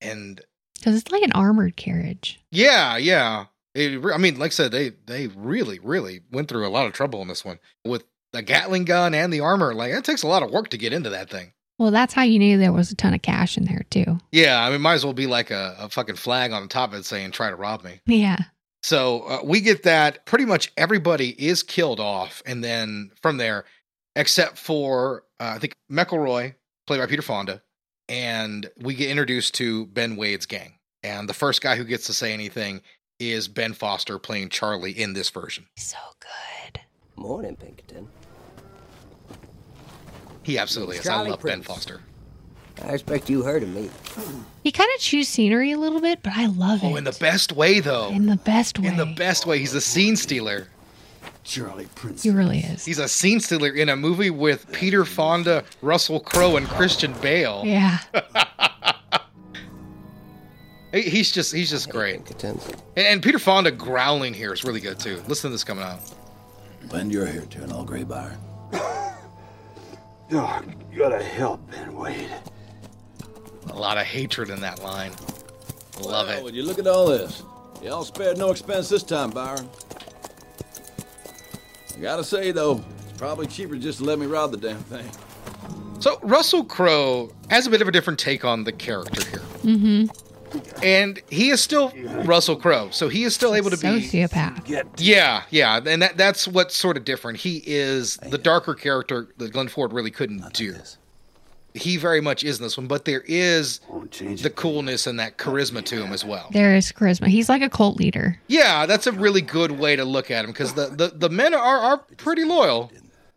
and Because it's like an armored carriage. yeah, yeah. It, I mean, like I said, they they really really went through a lot of trouble in this one with the Gatling gun and the armor. Like it takes a lot of work to get into that thing. Well, that's how you knew there was a ton of cash in there too. Yeah, I mean, might as well be like a, a fucking flag on the top of it saying "try to rob me." Yeah, So uh, we get that. Pretty much everybody is killed off, and then from there, except for uh, I think McElroy, played by Peter Fonda, and we get introduced to Ben Wade's gang. And the first guy who gets to say anything is Ben Foster playing Charlie in this version. so good. Morning, Pinkerton. He absolutely is. Charlie I love Ben Foster. I expect you heard of me. He kind of chews scenery a little bit, but I love it Oh, in the best way though. in the best way. In the best way. He's a scene stealer. Charlie Prince. He really is. He's a scene stealer in a movie with Peter Fonda, Russell Crowe, and Christian Bale. yeah, He- He's just he's just great. And, and Peter Fonda growling here is really good too. Listen to this coming out. Lend your hair to an all gray bar. Oh, gotta help, Ben Wade. A lot of hatred in that line. Love Well, it. would you look at all this? Y'all spared no expense this time, Byron. I gotta say, though, it's probably cheaper just to let me rob the damn thing. So Russell Crowe has a bit of a different take on the character here. mm-hmm. And he is still Russell Crowe. So he is still able to be sociopath. Yeah, yeah, and that that's what's sort of different. He is the darker character that Glenn Ford really couldn't do. He very much is in this one, but there is the coolness and that charisma to him as well. There is charisma. He's like a cult leader. Yeah, that's a really good way to look at him because the, the, the men are, are pretty loyal.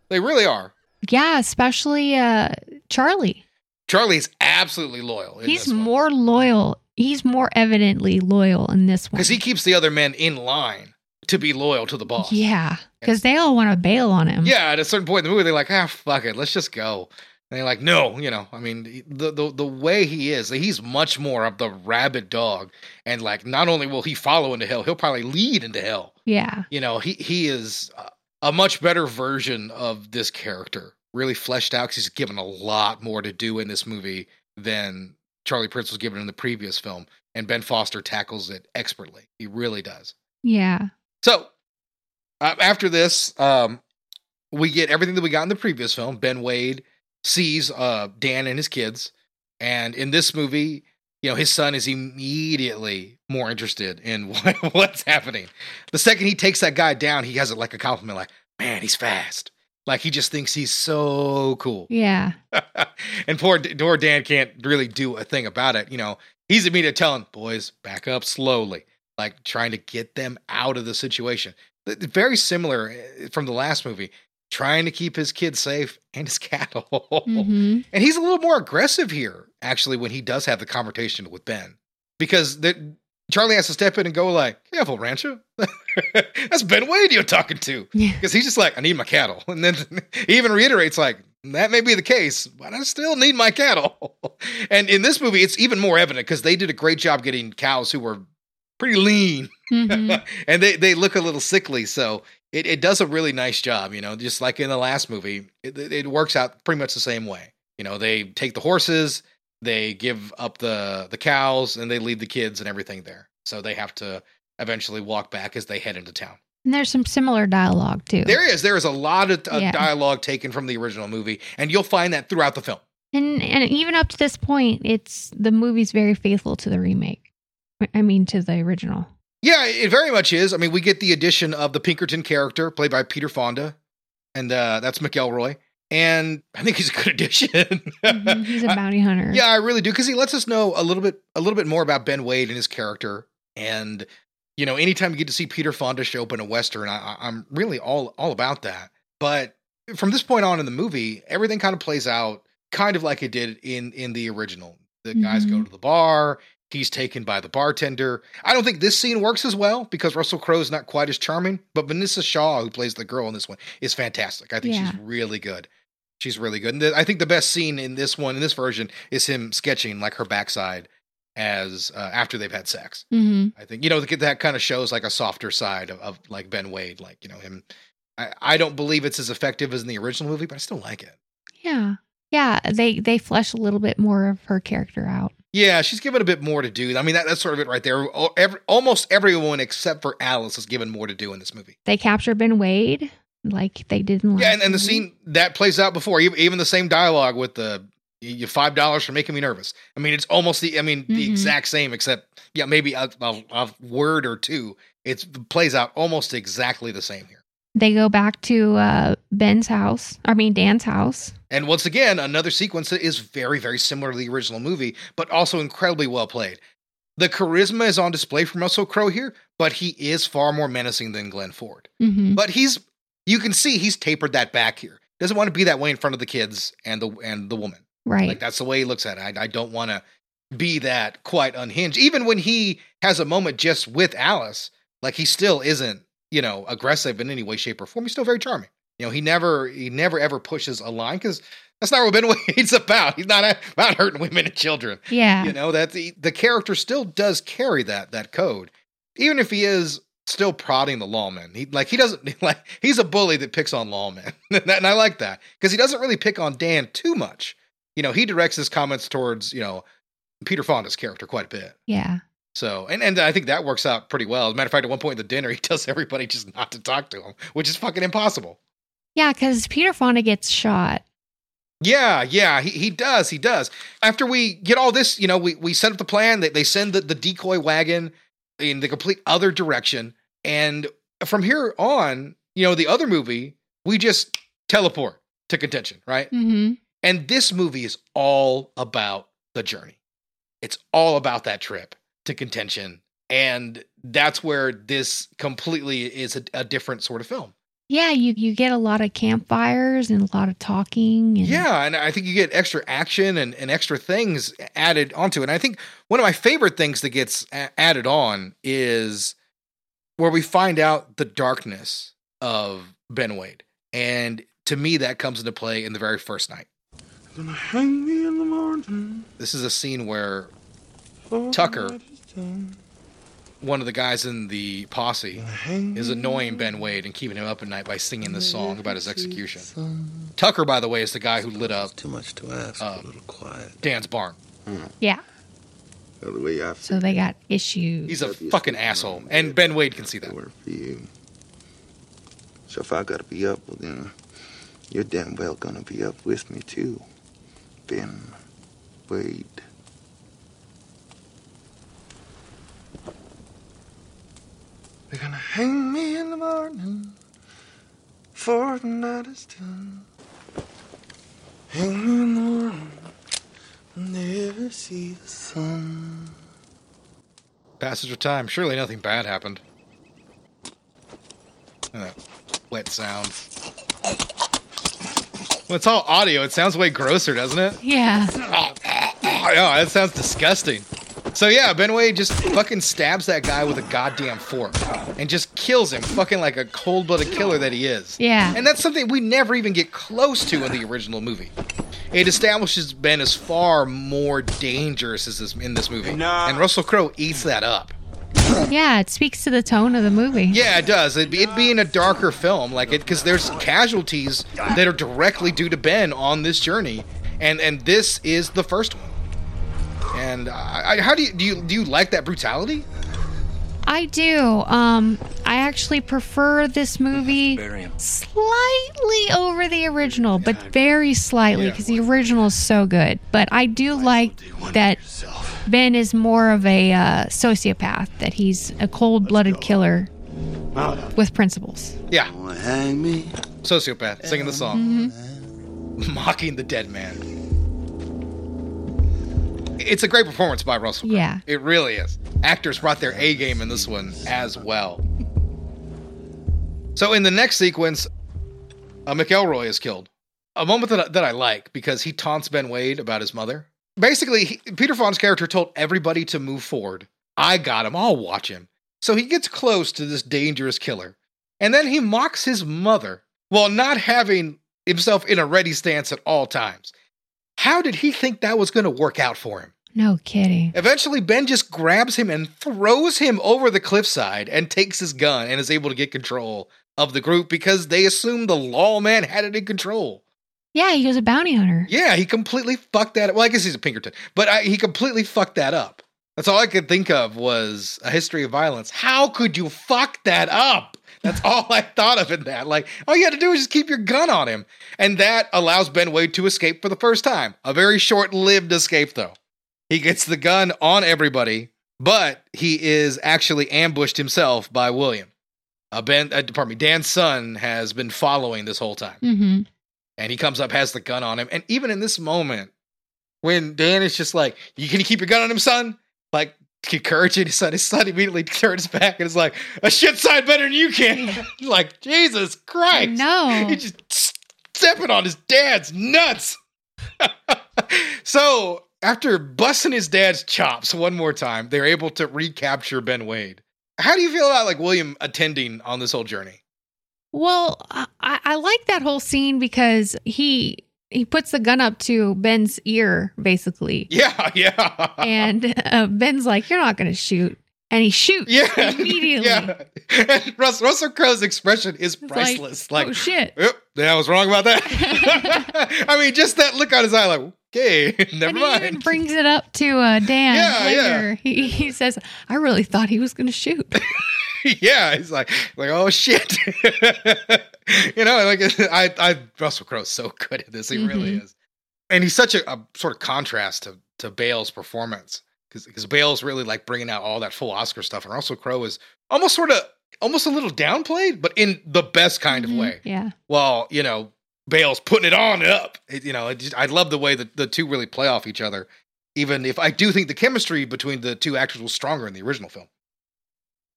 They really are. Yeah, especially uh Charlie. Charlie's absolutely loyal. He's more loyal. He's more evidently loyal in this one. because he keeps the other men in line to be loyal to the boss. Yeah, because they all want to bail on him. Yeah, at a certain point in the movie, they're like, ah, fuck it, let's just go. And they're like, no, you know, I mean, the the the way he is, he's much more of the rabid dog, and like, not only will he follow into hell, he'll probably lead into hell. Yeah. You know, he he is a- a much better version of this character, really fleshed out because he's given a lot more to do in this movie than Charlie Prince was given in the previous film, and Ben Foster tackles it expertly. He really does. Yeah. So uh, after this, um, we get everything that we got in the previous film. Ben Wade sees uh, Dan and his kids, and in this movie, you know, his son is immediately more interested in what, what's happening. The second he takes that guy down, he has it like a compliment, like, "Man, he's fast." Like he just thinks he's so cool. Yeah. and poor, poor Dan can't really do a thing about it. You know, he's immediately telling boys back up slowly, like trying to get them out of the situation. Very similar eh, from the last movie, trying to keep his kids safe and his cattle. hmm And he's a little more aggressive here, actually, when he does have the confrontation with Ben, because the, Charlie has to step in and go like, "Careful, Rancher, that's Ben Wade you're talking to," Yeah. because he's just like, "I need my cattle," and then he even reiterates like, "That may be the case, but I still need my cattle." and in this movie, it's even more evident because they did a great job getting cows who were pretty lean hmm and they they look a little sickly. So it, it does a really nice job, you know, just like in the last movie, it, it it works out pretty much the same way. You know, they take the horses, they give up the the cows, and they leave the kids and everything there. So they have to eventually walk back as they head into town. And there's some similar dialogue too. There is there is a lot of uh, Yeah. dialogue taken from the original movie, and you'll find that throughout the film. And and even up to this point, it's the movie's very faithful to the remake. I mean, to the original. Yeah, it very much is. I mean, we get the addition of the Pinkerton character played by Peter Fonda, and uh, that's McElroy. And I think he's a good addition. Mhm, He's a I- bounty hunter. yeah, I really do because he lets us know a little bit, a little bit more about Ben Wade and his character. And you know, anytime you get to see Peter Fonda show up in a western, I, I'm really all all about that. But from this point on in the movie, everything kind of plays out kind of like it did in in the original. The guys go Mhm. to the bar. He's taken by the bartender. I don't think this scene works as well because Russell Crowe's not quite as charming, but Vinessa Shaw, who plays the girl in this one, is fantastic. I think Yeah. she's really good. She's really good. And I think the best scene in this one, in this version, is him sketching like her backside as uh, after they've had sex. hmm I think you know that kind of shows like a softer side of, of like Ben Wade, like you know him. I, I don't believe it's as effective as in the original movie, but I still like it. Yeah. Yeah. They they flesh a little bit more of her character out. Yeah, she's given a bit more to do. I mean, that, that's sort of it right there. Every, almost everyone except for Alice is given more to do in this movie. They capture Ben Wade like they did in Yeah, and, and the scene that plays out before, even, even the same dialogue with the you five dollars for making me nervous. I mean, it's almost the I mean the Mhm. exact same, except yeah, maybe a, a, a word or two. It's, it plays out almost exactly the same here. They go back to uh, Ben's house. I mean Dan's house. And once again, another sequence that is very, very similar to the original movie, but also incredibly well played. The charisma is on display from Russell Crowe here, but he is far more menacing than Glenn Ford. hmm But he's you can see he's tapered that back here. Doesn't want to be that way in front of the kids and the and the woman. Right. Like that's the way he looks at it. I, I don't want to be that quite unhinged. Even when he has a moment just with Alice, like he still isn't, you know, aggressive in any way, shape, or form. He's still very charming. You know, he never he never ever pushes a line because that's not what Ben Wade's about. He's not about hurting women and children. yeah. You know, that the, the character still does carry that that code. Even if he is still prodding the lawman. He like he doesn't like he's a bully that picks on lawmen. and, and I like that because he doesn't really pick on Dan too much. You know, he directs his comments towards, you know, Peter Fonda's character quite a bit. yeah. So, and and I think that works out pretty well. As a matter of fact, at one point in the dinner, he tells everybody just not to talk to him, which is fucking impossible. Yeah, because Peter Fonda gets shot. Yeah, yeah, he, he does. He does. After we get all this, you know, we, we set up the plan. They, they send the, the decoy wagon in the complete other direction. And from here on, you know, the other movie, we just teleport to contention, right? hmm And this movie is all about the journey. It's all about that trip to contention. And that's where this completely is a, a different sort of film. Yeah, you you get a lot of campfires and a lot of talking. And, Yeah, and I think you get extra action and, and extra things added onto it. And I think one of my favorite things that gets a- added on is where we find out the darkness of Ben Wade. And to me, that comes into play in the very first night. Gonna hang me in the morning. This is a scene where Tucker, what is done. one of the guys in the posse, is annoying Ben Wade and keeping him up at night by singing this song about his execution. Tucker, by the way, is the guy who lit up Too much to ask. Um, a little quiet. Dan's barn. Yeah. The way I So they got issues. He's a fucking asshole, and Ben Wade can see that. work for you. So if I gotta be up, well then, you're damn well gonna be up with me too. Ben Wade. They're gonna hang me in the morning for the night is done. Hang me in the morning, never see the sun. Passage of time. Surely nothing bad happened. Wet sound. Well, it's all audio. It sounds way grosser, doesn't it? yeah. Oh, yeah, that sounds disgusting. So yeah, Ben Wade just fucking stabs that guy with a goddamn fork and just kills him, fucking like a cold-blooded killer that he is. Yeah. And that's something we never even get close to in the original movie. It establishes Ben as far more dangerous as this, in this movie, and Russell Crowe eats that up. Yeah, it speaks to the tone of the movie. Yeah, it does. It, it being a darker film, like it, because there's casualties that are directly due to Ben on this journey, and and this is the first one. And I, I, how do you do you do you like that brutality? I do. Um, I actually prefer this movie slightly over the original, but very slightly because the original is so good. But I do like that Ben is more of a uh, sociopath, that he's a cold blooded killer with principles. Yeah, Hang me. sociopath singing the song, mocking the dead man. It's a great performance by Russell. Crowe. Yeah. it really is. Actors brought their A game in this one as well. So in the next sequence, uh, McElroy is killed. A moment that I, that I like because he taunts Ben Wade about his mother. Basically, he, Peter Fawn's character told everybody to move forward. I got him. I'll watch him. So he gets close to this dangerous killer, and then he mocks his mother while not having himself in a ready stance at all times. How did he think that was going to work out for him? No kidding. Eventually, Ben just grabs him and throws him over the cliffside and takes his gun and is able to get control of the group because they assume the lawman had it in control. Yeah, he was a bounty hunter. Yeah, he completely fucked that up. Well, I guess he's a Pinkerton, but I, he completely fucked that up. That's all I could think of was a history of violence. How could you fuck that up? That's all I thought of in that. Like, all you had to do is just keep your gun on him. And that allows Ben Wade to escape for the first time. A very short lived escape, though. He gets the gun on everybody, but he is actually ambushed himself by William. Uh, ben, uh, pardon me, Dan's son has been following this whole time Mm-hmm. And he comes up, has the gun on him. And even in this moment, when Dan is just like, "You can you keep your gun on him, son?" Like encouraging his son, his son immediately turns back and is like, "A shit side better than you can." like Jesus Christ! No. he just stepping on his dad's nuts. so after busting his dad's chops one more time, they're able to recapture Ben Wade. How do you feel about like William attending on this whole journey? Well, I, I like that whole scene because he he puts the gun up to Ben's ear, basically, Yeah, yeah, and uh, Ben's like, "You're not going to shoot," and he shoots Yeah, immediately. Yeah, and Russ, Russell Crowe's expression is It's priceless. Like, Like, oh shit! yep, yeah, I was wrong about that. I mean, just that look on his eye, like, okay, never and he even mind. brings it up to uh, Dan Yeah, later. He, he says, "I really thought he was going to shoot." yeah, he's like, like, oh shit. you know, like I, I, Russell Crowe's so good at this. He really Mhm. is, and he's such a, a sort of contrast to to Bale's performance because because Bale's really like bringing out all that full Oscar stuff, and Russell Crowe is almost sort of almost a little downplayed, but in the best kind of Mhm. way. Yeah. Well, you know Bale's putting it on up, It- you know, just, I love the way that the two really play off each other. Even if I do think the chemistry between the two actors was stronger in the original film.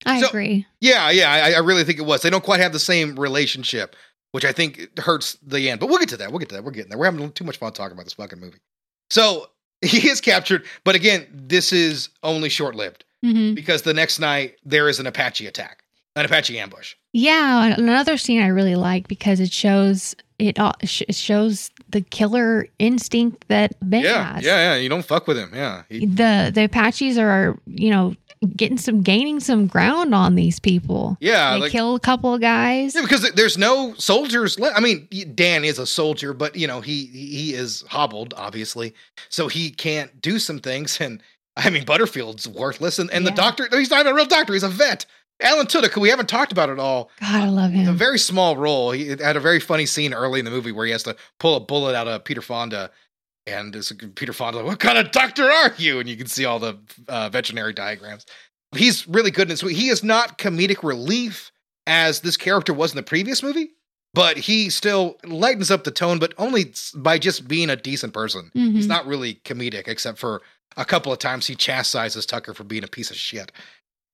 I So- agree. Yeah, yeah, I, I really think it was. They don't quite have the same relationship, which I think hurts the end. But we'll get to that. We'll get to that. We're getting there. We're having too much fun talking about this fucking movie. So he is captured, but again, this is only short lived hmm because the next night there is an Apache attack. an Apache ambush. Yeah, another scene I really like because it shows it, it shows the killer instinct that Ben Yeah, has. yeah, yeah. You don't fuck with him. Yeah, He- The the Apaches are, you know, getting some gaining some ground on these people. yeah. they like- kill a couple of guys. Yeah, because there's no soldiers left. I mean, Dan is a soldier, but you know he he is hobbled, obviously, so he can't do some things. And I mean, Butterfield's worthless, and, and the doctor he's not a real doctor; he's a vet. Alan Tudyk, who we haven't talked about at all, God, I love him. a very small role. He had a very funny scene early in the movie where he has to pull a bullet out of Peter Fonda, and it's Peter Fonda, like, what kind of doctor are you? And you can see all the uh, veterinary diagrams. He's really good in this. movie. He is not comedic relief as this character was in the previous movie, but he still lightens up the tone, but only by just being a decent person. He's Mhm. not really comedic, except for a couple of times he chastises Tucker for being a piece of shit.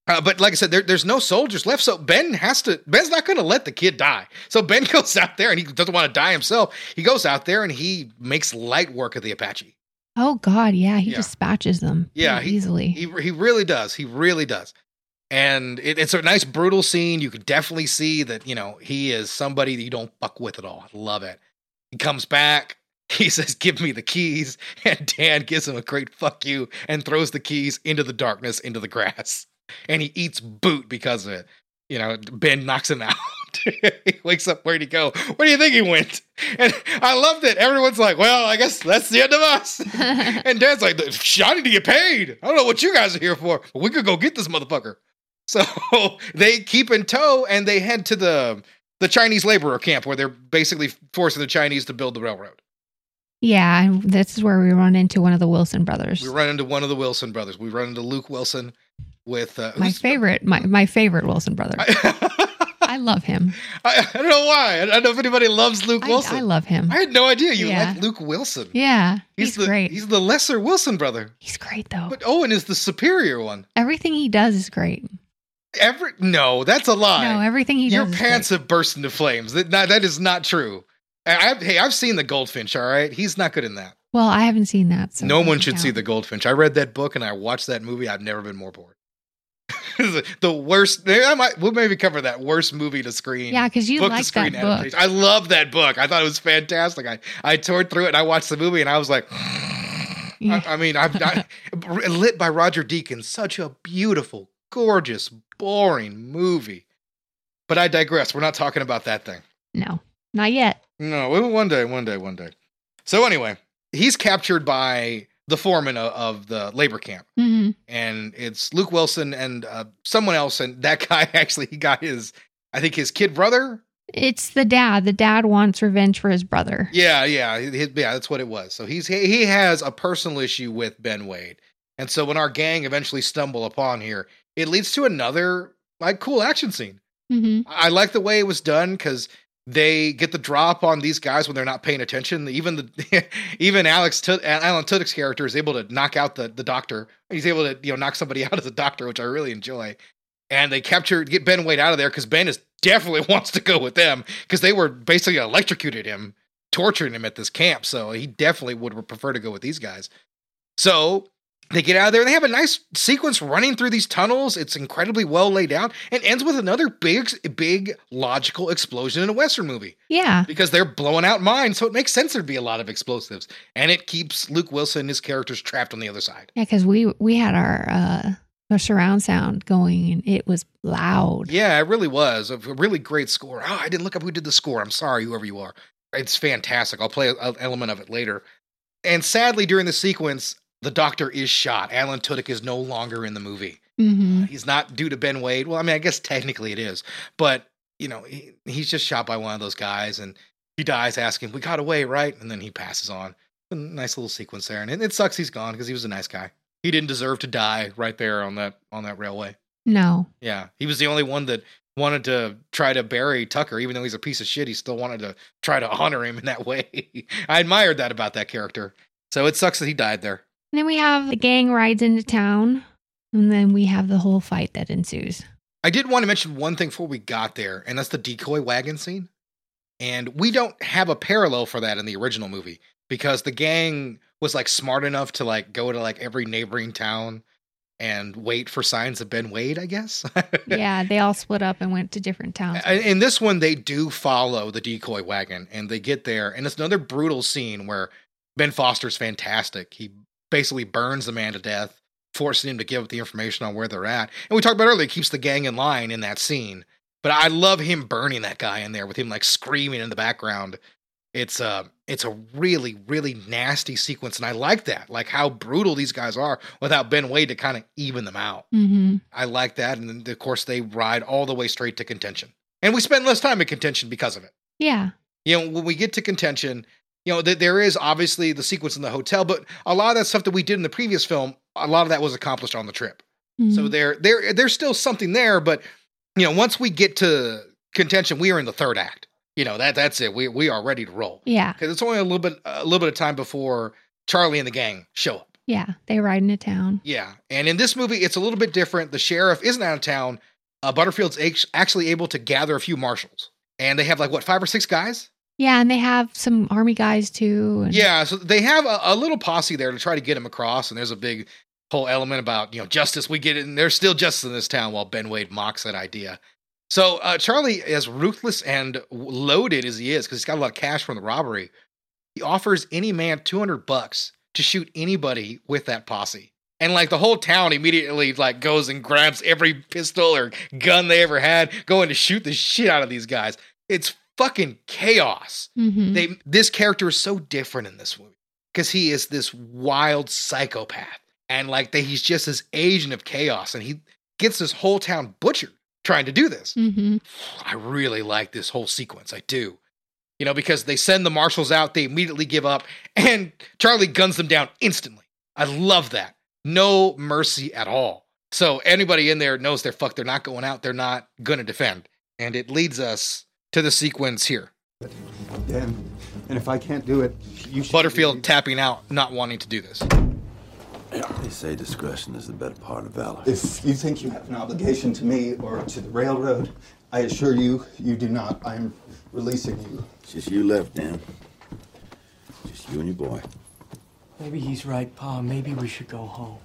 Uh, but like I said, there, there's no soldiers left, so Ben has to. Ben's not going to let the kid die. So Ben goes out there, and he doesn't want to die himself. He goes out there and he makes light work of the Apache. Oh God, yeah, he Yeah. dispatches them. Yeah, he- easily. He he really does. He really does. And it, it's a nice brutal scene. You can definitely see that you know he is somebody that you don't fuck with at all. I love it. He comes back. He says, "Give me the keys," and Dan gives him a great "fuck you" and throws the keys into the darkness, into the grass. And he eats boot because of it. You know, Ben knocks him out. he wakes up. Where'd he go? Where do you think he went? And I loved it. Everyone's like, "Well, I guess that's the end of us." And Dad's like, I need to get paid. I don't know what you guys are here for, but we could go get this motherfucker. So they keep in tow and they head to the the Chinese laborer camp where they're basically forcing the Chinese to build the railroad. yeah, this is where we run into one of the Wilson brothers. We run into one of the Wilson brothers. We run into Luke Wilson with uh, my favorite, my, my favorite Wilson brother. I, I love him. I, I don't know why. I don't know if anybody loves Luke I, Wilson. I love him. I had no idea you Yeah. like Luke Wilson. yeah, he's, the great. he's the lesser Wilson brother, he's great though. but Owen is the superior one. everything he does is great. Every no, that's a lie. No, everything he Your does. is pants great. have burst into flames. That, that, is not true. I, I've, hey, I've seen the Goldfinch. All right, he's not good in that. Well, I haven't seen that. So no one should see the Goldfinch. I read that book and I watched that movie. I've never been more bored. the, worst. I might. We'll maybe cover that worst movie to screen. Yeah, because you book to like screen that book. I love that book. I thought it was fantastic. I I tore through it and I watched the movie and I was like. Yeah. I, I mean, I've I, lit by Roger Deakins. Such a beautiful, gorgeous, boring movie. But I digress. We're not talking about that thing. No, not yet. No, one day, one day, one day. So anyway, he's captured by the foreman of, of the labor camp, hmm and it's Luke Wilson and uh, someone else. And that guy actually, he got his, I think his kid brother. It's the dad. The dad wants revenge for his brother. Yeah, yeah, his, yeah. That's what it was. So he's he, he has a personal issue with Ben Wade, and so when our gang eventually stumble upon here, it leads to another like cool action scene. hmm I like the way it was done because they get the drop on these guys when they're not paying attention. Even the even Alex Tud- Alan Tudyk's character is able to knock out the the doctor. He's able to you know knock somebody out as a doctor, which I really enjoy. And they capture get Ben Wade out of there because Ben is definitely wants to go with them because they were basically electrocuted him, torturing him at this camp. So he definitely would prefer to go with these guys. So they get out of there and they have a nice sequence running through these tunnels. It's incredibly well laid out and ends with another big, big logical explosion in a Western movie Yeah. because they're blowing out mines. So it makes sense there'd be a lot of explosives. And it keeps Luke Wilson and his characters trapped on the other side. Yeah, because we we had our uh our surround sound going and it was loud. Yeah, it really was a really great score. Oh, I didn't look up who did the score. I'm sorry, whoever you are. It's fantastic. I'll play an element of it later. And sadly, during the sequence, the doctor is shot. Alan Tudyk is no longer in the movie. hmm He's not due to Ben Wade. Well, I mean, I guess technically it is, but you know, he, he's just shot by one of those guys, and he dies asking, "We got away, right?" And then he passes on. A nice little sequence there, and it, it sucks he's gone because he was a nice guy. He didn't deserve to die right there on that on that railway. No. Yeah, he was the only one that wanted to try to bury Tucker, even though he's a piece of shit. He still wanted to try to honor him in that way. I admired that about that character. So it sucks that he died there. And then we have the gang rides into town, and then we have the whole fight that ensues. I did want to mention one thing before we got there, and that's the decoy wagon scene. And we don't have a parallel for that in the original movie because the gang was like smart enough to like go to like every neighboring town and wait for signs of Ben Wade, I guess. yeah, they all split up and went to different towns. In in this one, they do follow the decoy wagon and they get there. And it's another brutal scene where Ben Foster's fantastic. He basically burns the man to death, forcing him to give up the information on where they're at. And we talked about earlier, he keeps the gang in line in that scene. But I love him burning that guy in there with him like screaming in the background. It's a it's a really really nasty sequence, and I like that, like how brutal these guys are without Ben Wade to kind of even them out. hmm I like that, and then of course they ride all the way straight to contention, and we spend less time in contention because of it. Yeah. You know, when we get to contention, you know, th- there is obviously the sequence in the hotel, but a lot of that stuff that we did in the previous film, a lot of that was accomplished on the trip. So Mhm. there, there, there's still something there, but you know, once we get to contention, we are in the third act. You know that that's it. We we are ready to roll yeah. because it's only a little bit a little bit of time before Charlie and the gang show up. Yeah. They ride into town. Yeah, and in this movie, it's a little bit different. The sheriff isn't out of town. Uh, Butterfield's actually able to gather a few marshals, and they have like what five or six guys. Yeah, and they have some army guys too. and- Yeah, so they have a, a little posse there to try to get him across, and there's a big whole element about you know justice. We get it, and there's still justice in this town. While Ben Wade mocks that idea. So uh, Charlie, as ruthless and loaded as he is, because he's got a lot of cash from the robbery, he offers any man 200 bucks to shoot anybody with that posse. And like the whole town immediately like goes and grabs every pistol or gun they ever had, going to shoot the shit out of these guys. It's fucking chaos. Mhm. they this character is so different in this movie because he is this wild psychopath and like that he's just this agent of chaos and he gets this whole town butchered trying to do this. Mhm. i really like this whole sequence. I do. You know because they send the marshals out they immediately give up and charlie guns them down instantly. I love that. No mercy at all. So anybody in there knows they're fucked. They're not going out. They're not gonna defend. And it leads us to the sequence here Dan, and if I can't do it, you should. Butterfield tapping out, not wanting to do this. They say discretion is the better part of valor. If you think you have an obligation to me or to the railroad, I assure you, you do not. I am releasing you. It's just you left, Dan. Just you and your boy. Maybe he's right, Pa. Maybe we should go home.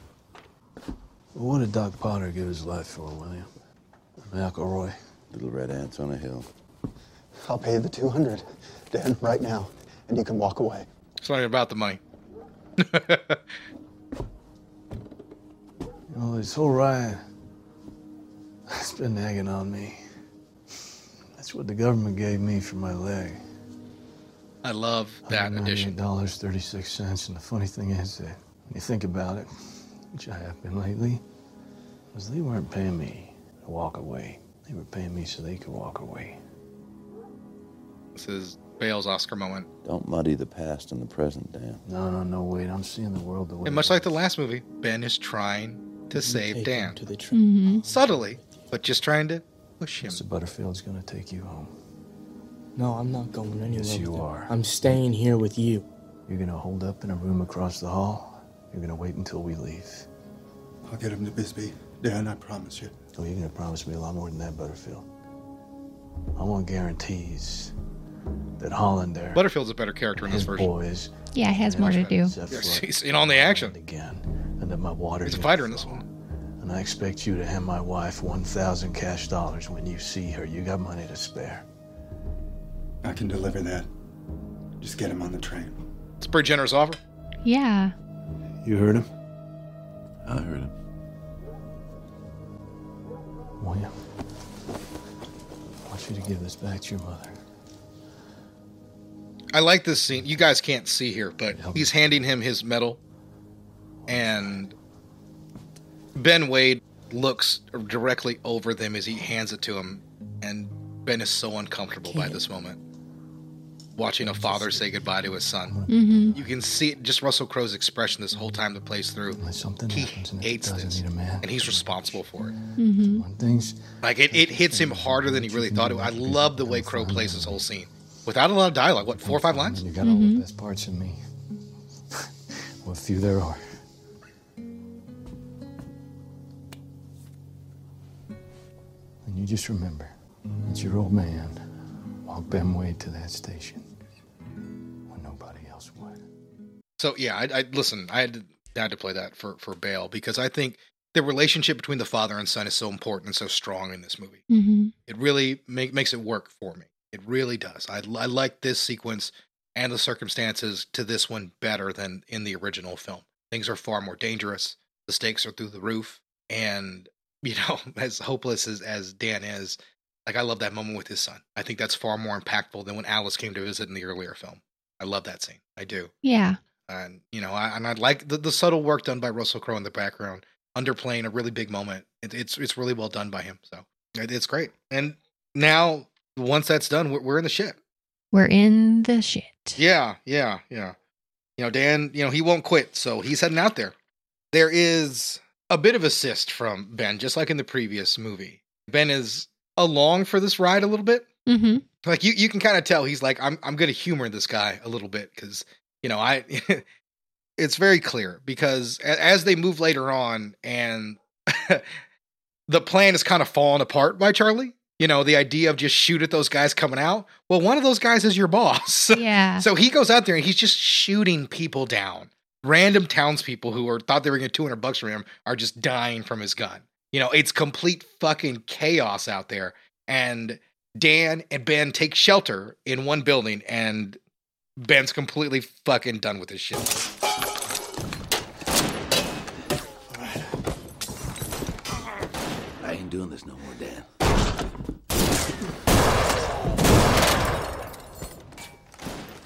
What did Doc Potter give his life for, William? McElroy. Little red ants on a hill. I'll pay you the 200, Dan, right now, and you can walk away. It's not even about the money. You know, this whole ride, it's been nagging on me. That's what the government gave me for my leg. I love that addition. Dollars thirty-six cents, and the funny thing is that when you think about it, which I have been lately, was they weren't paying me to walk away. They were paying me so they could walk away. This is Bale's Oscar moment. Don't muddy the past and the present, Dan. No, no, no, wait. I'm seeing the world the way. And much like the last movie, Ben is trying to save Dan. To the Mhm. Subtly, but just trying to push him. Mr. Butterfield's gonna take you home. No, I'm not going anywhere. Yes, you with are. I'm staying here with you. You're gonna hold up in a room across the hall. You're gonna wait until we leave. I'll get him to Bisbee. Dan, I promise you. Oh, you're gonna promise me a lot more than that, Butterfield. I want guarantees that Hollander Butterfield's a better character in this version. boys Yeah, it has more to do. set Yes, he's in on the action. again, and that my water. He's a fighter in this one. And I expect you to hand my wife 1,000 cash dollars when you see her. You got money to spare. I can deliver that. Just get him on the train. It's a pretty generous offer. Yeah. You heard him? I heard him. William. I want you to give this back to your mother. I like this scene. You guys can't see here, but he's handing him his medal, and Ben Wade looks directly over them as he hands it to him, and Ben is so uncomfortable by this moment. Watching a father say goodbye to his son. Mhm. You can see it, just Russell Crowe's expression this whole time that plays through. Something He happens and it hates this, need a man. and he's responsible for it. Mhm. Things Like it, it hits him harder than he really thought it would. I love the way Crowe plays this whole scene. Without a lot of dialogue. What, four or five lines? You got all the best parts in me. what few there are. And you just remember, it's your old man walked Ben Wade to that station when nobody else would. So yeah, I, I listen. I had to, I had to play that for for Bale because I think the relationship between the father and son is so important and so strong in this movie. Mm-hmm. It really make, makes it work for me. It really does. I, I like this sequence and the circumstances to this one better than in the original film. Things are far more dangerous. The stakes are through the roof. And, you know, as hopeless as, as Dan is, like I love that moment with his son. I think that's far more impactful than when Alice came to visit in the earlier film. I love that scene. I do. Yeah. And, you know, I, and I like the, the subtle work done by Russell Crowe in the background, underplaying a really big moment. It, it's, it's really well done by him. So it, it's great. And now once that's done, we're, we're in the shit. We're in the shit. Yeah, yeah, yeah. You know, Dan, you know, he won't quit, so he's heading out there. There is a bit of assist from Ben, just like in the previous movie. Ben is along for this ride a little bit. Mm-hmm. Like you, you can kind of tell he's like, I'm, I'm going to humor this guy a little bit because you know, I, it's very clear because as they move later on, and the plan is kind of falling apart by Charlie you know, the idea of just shoot at those guys coming out. Well, one of those guys is your boss. Yeah. so he goes out there and he's just shooting people down. Random townspeople who are thought they were going getting 200 bucks from him are just dying from his gun. You know, it's complete fucking chaos out there. And Dan and Ben take shelter in one building, and Ben's completely fucking done with his shit. I ain't doing this no more, Dan.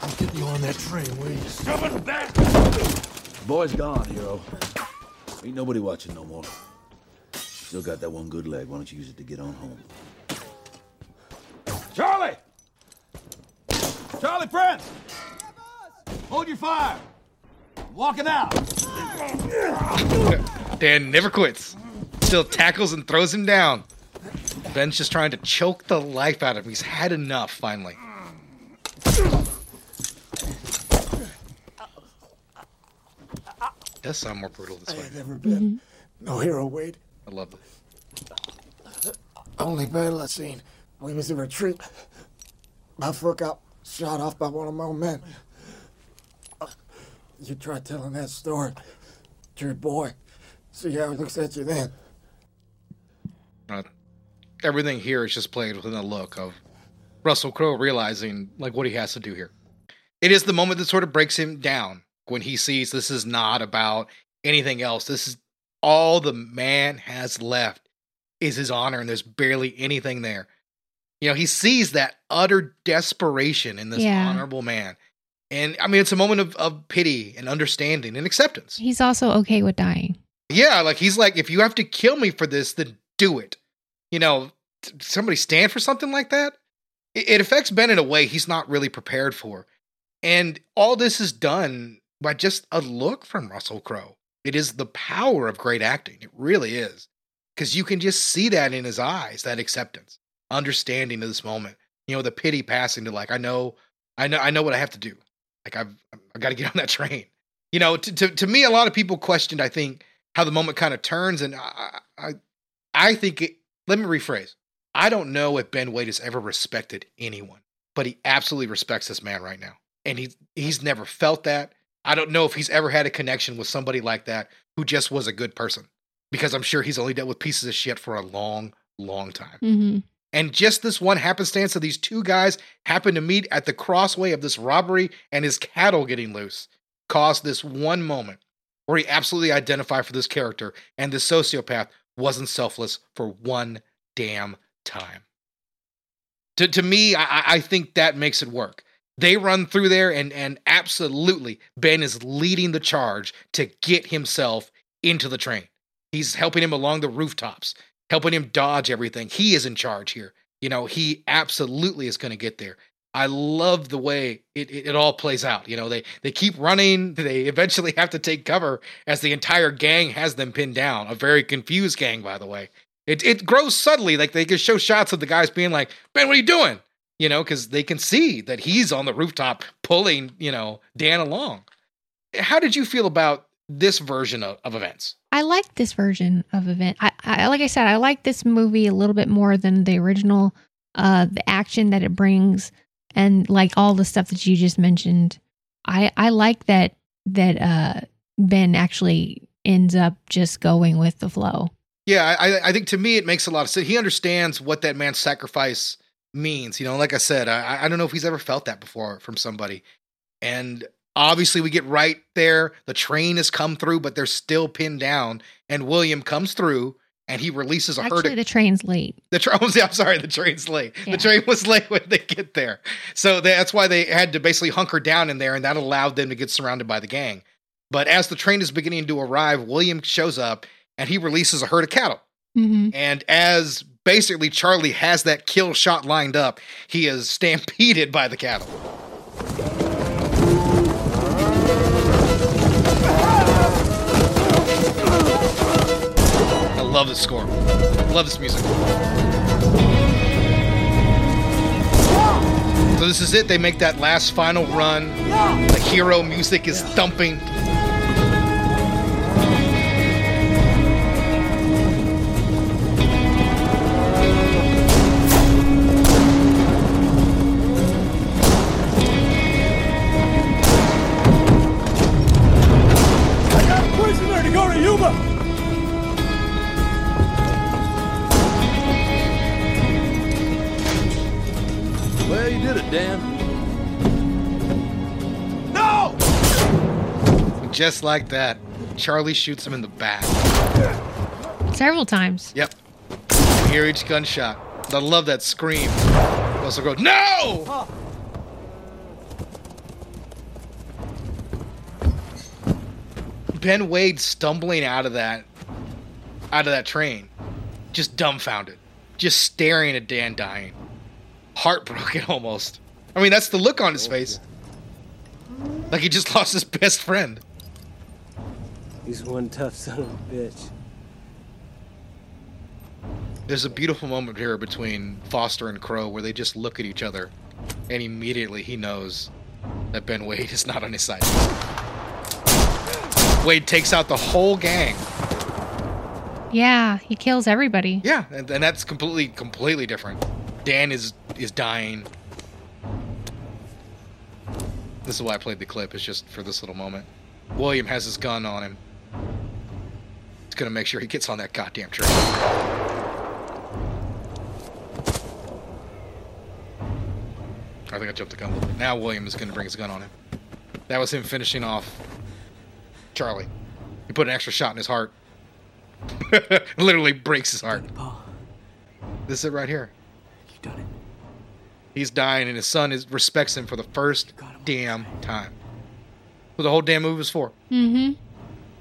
I'll get you on that train, will you? Coming back! Boy's gone, hero. Ain't nobody watching no more. Still got that one good leg. Why don't you use it to get on home? Charlie! Charlie Prince! Hold your fire! I'm walking out! Dan never quits. Still tackles and throws him down. Ben's just trying to choke the life out of him. He's had enough, finally. Does sound more brutal this I way. have never been no hero, Wade. I love this. Only battle I've seen. We was in retreat. My foot got shot off by one of my own men. You try telling that story to your boy. See how he looks at you then. Uh, everything here is just played within a look of Russell Crowe realizing like what he has to do here. It is the moment that sort of breaks him down when he sees this is not about anything else. This is all the man has left is his honor, and there's barely anything there. You know, he sees that utter desperation in this Yeah. honorable man. And I mean, it's a moment of, of pity and understanding and acceptance. He's also okay with dying. Yeah, like he's like, if you have to kill me for this, then do it. You know, somebody stand for something like that. It, it affects Ben in a way he's not really prepared for. And all this is done by just a look from Russell Crowe. It is the power of great acting. It really is. Because you can just see that in his eyes, that acceptance, understanding of this moment. You know, the pity passing to like, I know, I know, I know what I have to do. Like I've, I got to get on that train. You know, to, to to me, a lot of people questioned. I think how the moment kind of turns, and I, I, I think. It, let me rephrase. I don't know if Ben Wade has ever respected anyone, but he absolutely respects this man right now, and he he's never felt that. I don't know if he's ever had a connection with somebody like that who just was a good person, because I'm sure he's only dealt with pieces of shit for a long, long time. Mm-hmm. And just this one happenstance of these two guys happen to meet at the crossway of this robbery and his cattle getting loose caused this one moment where he absolutely identified for this character and this sociopath wasn't selfless for one damn time. To, to me, I, I think that makes it work. They run through there and and absolutely Ben is leading the charge to get himself into the train. He's helping him along the rooftops, helping him dodge everything. He is in charge here. You know, he absolutely is going to get there. I love the way it, it, it all plays out. You know, they they keep running. They eventually have to take cover as the entire gang has them pinned down. A very confused gang, by the way. It it grows subtly. Like they can show shots of the guys being like, "Ben, what are you doing?" You know, because they can see that he's on the rooftop pulling, you know, Dan along. How did you feel about this version of, of events? I like this version of event. I, I like I said, I like this movie a little bit more than the original. Uh, the action that it brings, and like all the stuff that you just mentioned, I I like that that uh Ben actually ends up just going with the flow. Yeah, I, I think to me it makes a lot of sense. He understands what that man's sacrifice means. You know, like I said, I, I don't know if he's ever felt that before from somebody. And obviously, we get right there. The train has come through, but they're still pinned down. And William comes through and he releases a Actually, herd. Actually, the train's late. The train. I'm sorry, the train's late. Yeah. The train was late when they get there, so that's why they had to basically hunker down in there, and that allowed them to get surrounded by the gang. But as the train is beginning to arrive, William shows up and he releases a herd of cattle. Mm-hmm. And as basically Charlie has that kill shot lined up, he is stampeded by the cattle. I love this score. I love this music. So this is it. They make that last final run. The hero music is thumping. Just like that, Charlie shoots him in the back. Several times. Yep. You hear each gunshot. I love that scream. You also go, no! Ben Wade stumbling out of that out of that train. Just dumbfounded. Just staring at Dan dying. Heartbroken almost. I mean, that's the look on his face. Like he just lost his best friend. He's one tough son of a bitch. There's a beautiful moment here between Foster and Crowe where they just look at each other, and immediately he knows that Ben Wade is not on his side. Wade takes out the whole gang. Yeah, he kills everybody. Yeah, and, and that's completely, completely different. Dan is is dying. This is why I played the clip. It's just for this little moment. William has his gun on him. He's gonna make sure he gets on that goddamn train. I think I jumped the gun a little bit. Now William is gonna bring his gun on him. That was him finishing off Charlie. He put an extra shot in his heart. Literally breaks his heart. This is it right here. You done it. He's dying, and his son is respects him for the first damn time. What the whole damn movie was for. Mm-hmm.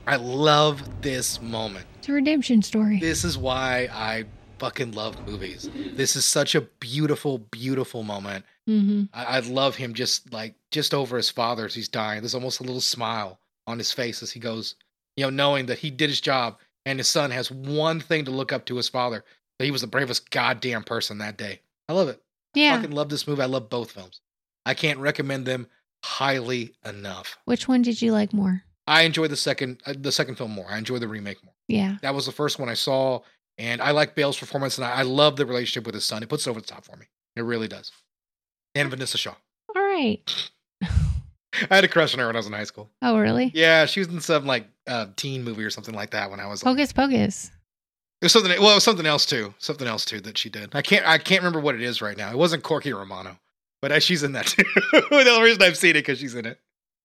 I love this moment. It's a redemption story. This is why I fucking love movies. This is such a beautiful, beautiful moment. Mm-hmm. I, I love him just like just over his father as he's dying. There's almost a little smile on his face as he goes, you know, knowing that he did his job and his son has one thing to look up to his father. That he was the bravest goddamn person that day. I love it. Yeah. fucking love this movie. I love both films. I can't recommend them highly enough. Which one did you like more? I enjoy the second uh, the second film more. I enjoy the remake more. Yeah. That was the first one I saw, and I like Bale's performance, and I, I love the relationship with his son. It puts it over the top for me. It really does. And Vinessa Shaw. All right. I had a crush on her when I was in high school. Oh, really? Yeah, she was in some like uh, teen movie or something like that when I was. Like, Pocus Pocus. it was something. Well, it was something else too. Something else too that she did. I can't. I can't remember what it is right now. It wasn't Corky Romano, but uh, she's in that too. the only reason I've seen it because she's in it,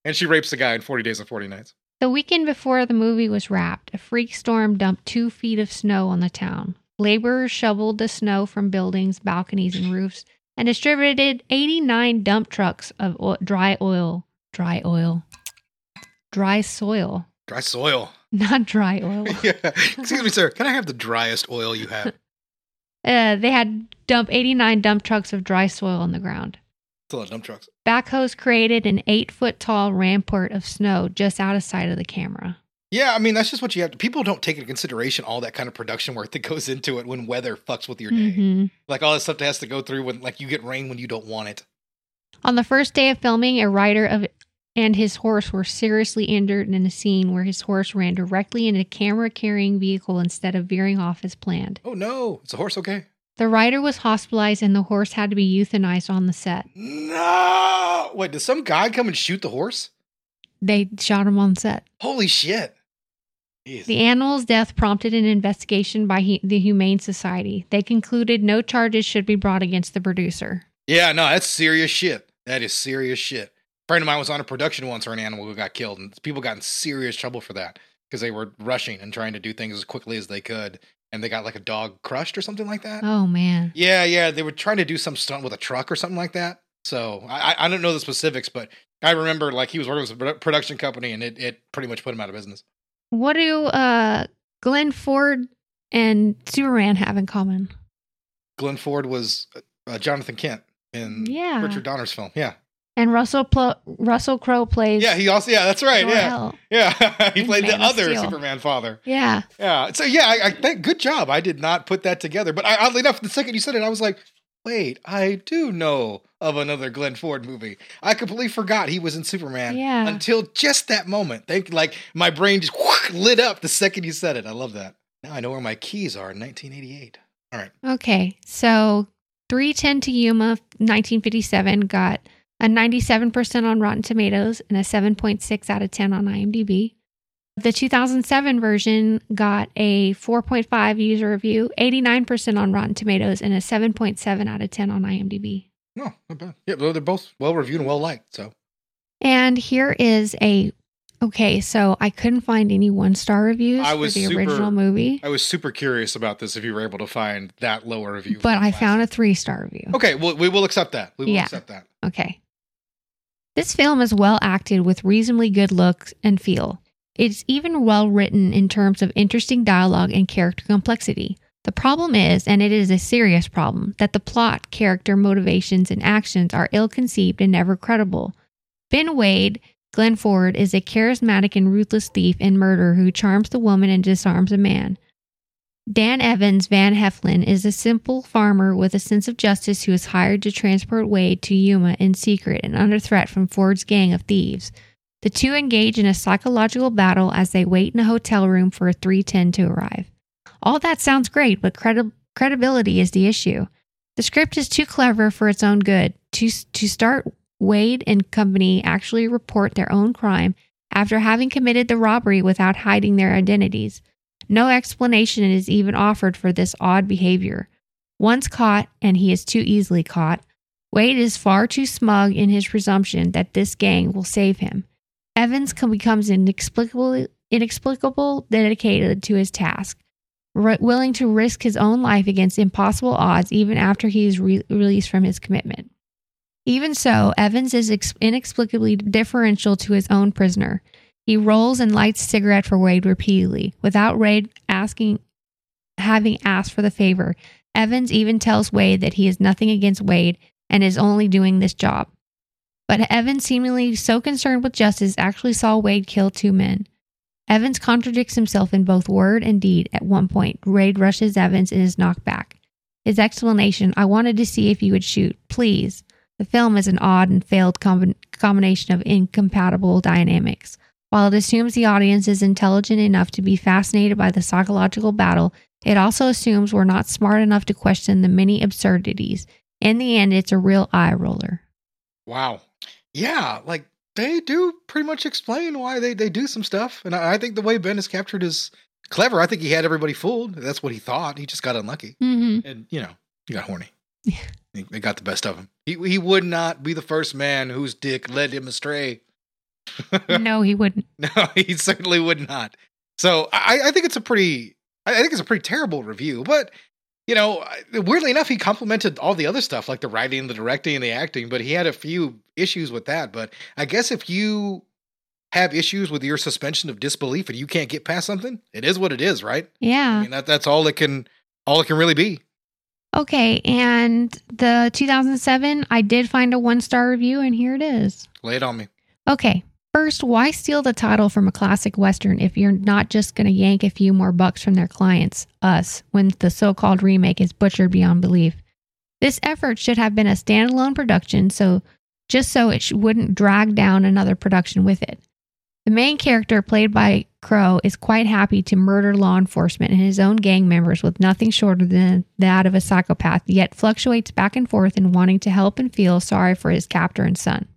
and she rapes a guy in Forty Days and Forty Nights. The weekend before the movie was wrapped, a freak storm dumped two feet of snow on the town. Laborers shoveled the snow from buildings, balconies, and roofs and distributed 89 dump trucks of o- dry oil. Dry oil. Dry soil. Dry soil. Not dry oil. yeah. Excuse me, sir. Can I have the driest oil you have? Uh, they had dump 89 dump trucks of dry soil on the ground. Lot of dump trucks. Backhoes created an eight foot tall rampart of snow just out of sight of the camera. Yeah, I mean that's just what you have to. People don't take into consideration all that kind of production work that goes into it when weather fucks with your day. Mhm. Like all that stuff that has to go through when like you get rain when you don't want it. On the first day of filming, a rider of and his horse were seriously injured in a scene where his horse ran directly into a camera carrying vehicle instead of veering off as planned. Oh no, is the horse okay? The rider was hospitalized and the horse had to be euthanized on the set. No. Wait, did some guy come and shoot the horse? They shot him on set. Holy shit! The animal's death prompted an investigation by he- the Humane Society. They concluded no charges should be brought against the producer. Yeah, no, that's serious shit. That is serious shit. A friend of mine was on a production once where an animal who got killed, and people got in serious trouble for that because they were rushing and trying to do things as quickly as they could, and they got like a dog crushed or something like that. Oh man. Yeah, yeah, they were trying to do some stunt with a truck or something like that. So I, I don't know the specifics, but I remember like he was working with a production company, and it, it pretty much put him out of business. What do uh Glenn Ford and Superman have in common? Glenn Ford was uh, Jonathan Kent in Yeah. Richard Donner's film. Yeah, And Russell Russell Crowe plays yeah, he also yeah, that's right. Yeah, Jor-El. yeah, he played the Man of other Steel. Superman father. Yeah. Yeah. So yeah, I, I think good job. I did not put that together, but I, oddly enough, the second you said it, I was like, wait, I do know of another Glenn Ford movie. I completely forgot he was in Superman. Yeah. Until just that moment. Thank like my brain just lit up the second you said it. I love that. Now I know where my keys are in 1988. All right. Okay. So 310 to Yuma 1957 got a 97% on Rotten Tomatoes and a 7.6 out of 10 on IMDb. The 2007 version got a 4.5 user review, 89% on Rotten Tomatoes, and a 7.7 out of 10 on IMDb. No, not bad. Yeah, they're both well reviewed and well liked. So And here is a okay, so I couldn't find any one star reviews I for was the super, original movie, I was super curious about this if you were able to find that lower review. but I found a three star review. Okay, well, we will accept that. We will Yeah. accept that. Okay. This film is well acted with reasonably good looks and feel. It's even well written in terms of interesting dialogue and character complexity. The problem is, and it is a serious problem, that the plot, character, motivations, and actions are ill conceived and never credible. Ben Wade, Glenn Ford, is a charismatic and ruthless thief and murderer who charms the woman and disarms a man. Dan Evans Van Heflin is a simple farmer with a sense of justice who is hired to transport Wade to Yuma in secret and under threat from Ford's gang of thieves. The two engage in a psychological battle as they wait in a hotel room for a 310 to arrive. All that sounds great, but credi- credibility is the issue. The script is too clever for its own good. To, to start, Wade and company actually report their own crime after having committed the robbery without hiding their identities. No explanation is even offered for this odd behavior. Once caught, and he is too easily caught, Wade is far too smug in his presumption that this gang will save him. Evans com- becomes inexplicably inexplicable dedicated to his task, ri- willing to risk his own life against impossible odds even after he is re- released from his commitment. Even so, Evans is ex- inexplicably differential to his own prisoner. He rolls and lights a cigarette for Wade repeatedly, without Wade asking, having asked for the favor. Evans even tells Wade that he has nothing against Wade and is only doing this job. But Evans, seemingly so concerned with justice, actually saw Wade kill two men. Evans contradicts himself in both word and deed. At one point, Wade rushes Evans and is knocked back. His explanation, I wanted to see if you would shoot. Please. The film is an odd and failed combi- combination of incompatible dynamics. While it assumes the audience is intelligent enough to be fascinated by the psychological battle, it also assumes we're not smart enough to question the many absurdities. In the end, it's a real eye roller. Wow. Yeah, like they do pretty much explain why they, they do some stuff. And I, I think the way Ben is captured is clever. I think he had everybody fooled. That's what he thought. He just got unlucky. Mm-hmm. And, you know, he got horny. They- they got the best of him. He, he would not be the first man whose dick led him astray. no, he wouldn't. No, he certainly would not. So I, I think it's a pretty, I think it's a pretty terrible review. But you know, weirdly enough, he complimented all the other stuff like the writing, the directing, and the acting. But he had a few issues with that. But I guess if you have issues with your suspension of disbelief and you can't get past something, it is what it is, right? Yeah. I mean, that that's all it can, all it can really be. Okay, and the 2007, I did find a one star review, and here it is. Lay it on me. Okay, first, why steal the title from a classic Western if you're not just going to yank a few more bucks from their clients, us, when the so called remake is butchered beyond belief? This effort should have been a standalone production, so just so it wouldn't drag down another production with it. The main character, played by Crowe, is quite happy to murder law enforcement and his own gang members with nothing shorter than that of a psychopath, yet fluctuates back and forth in wanting to help and feel sorry for his captor and son.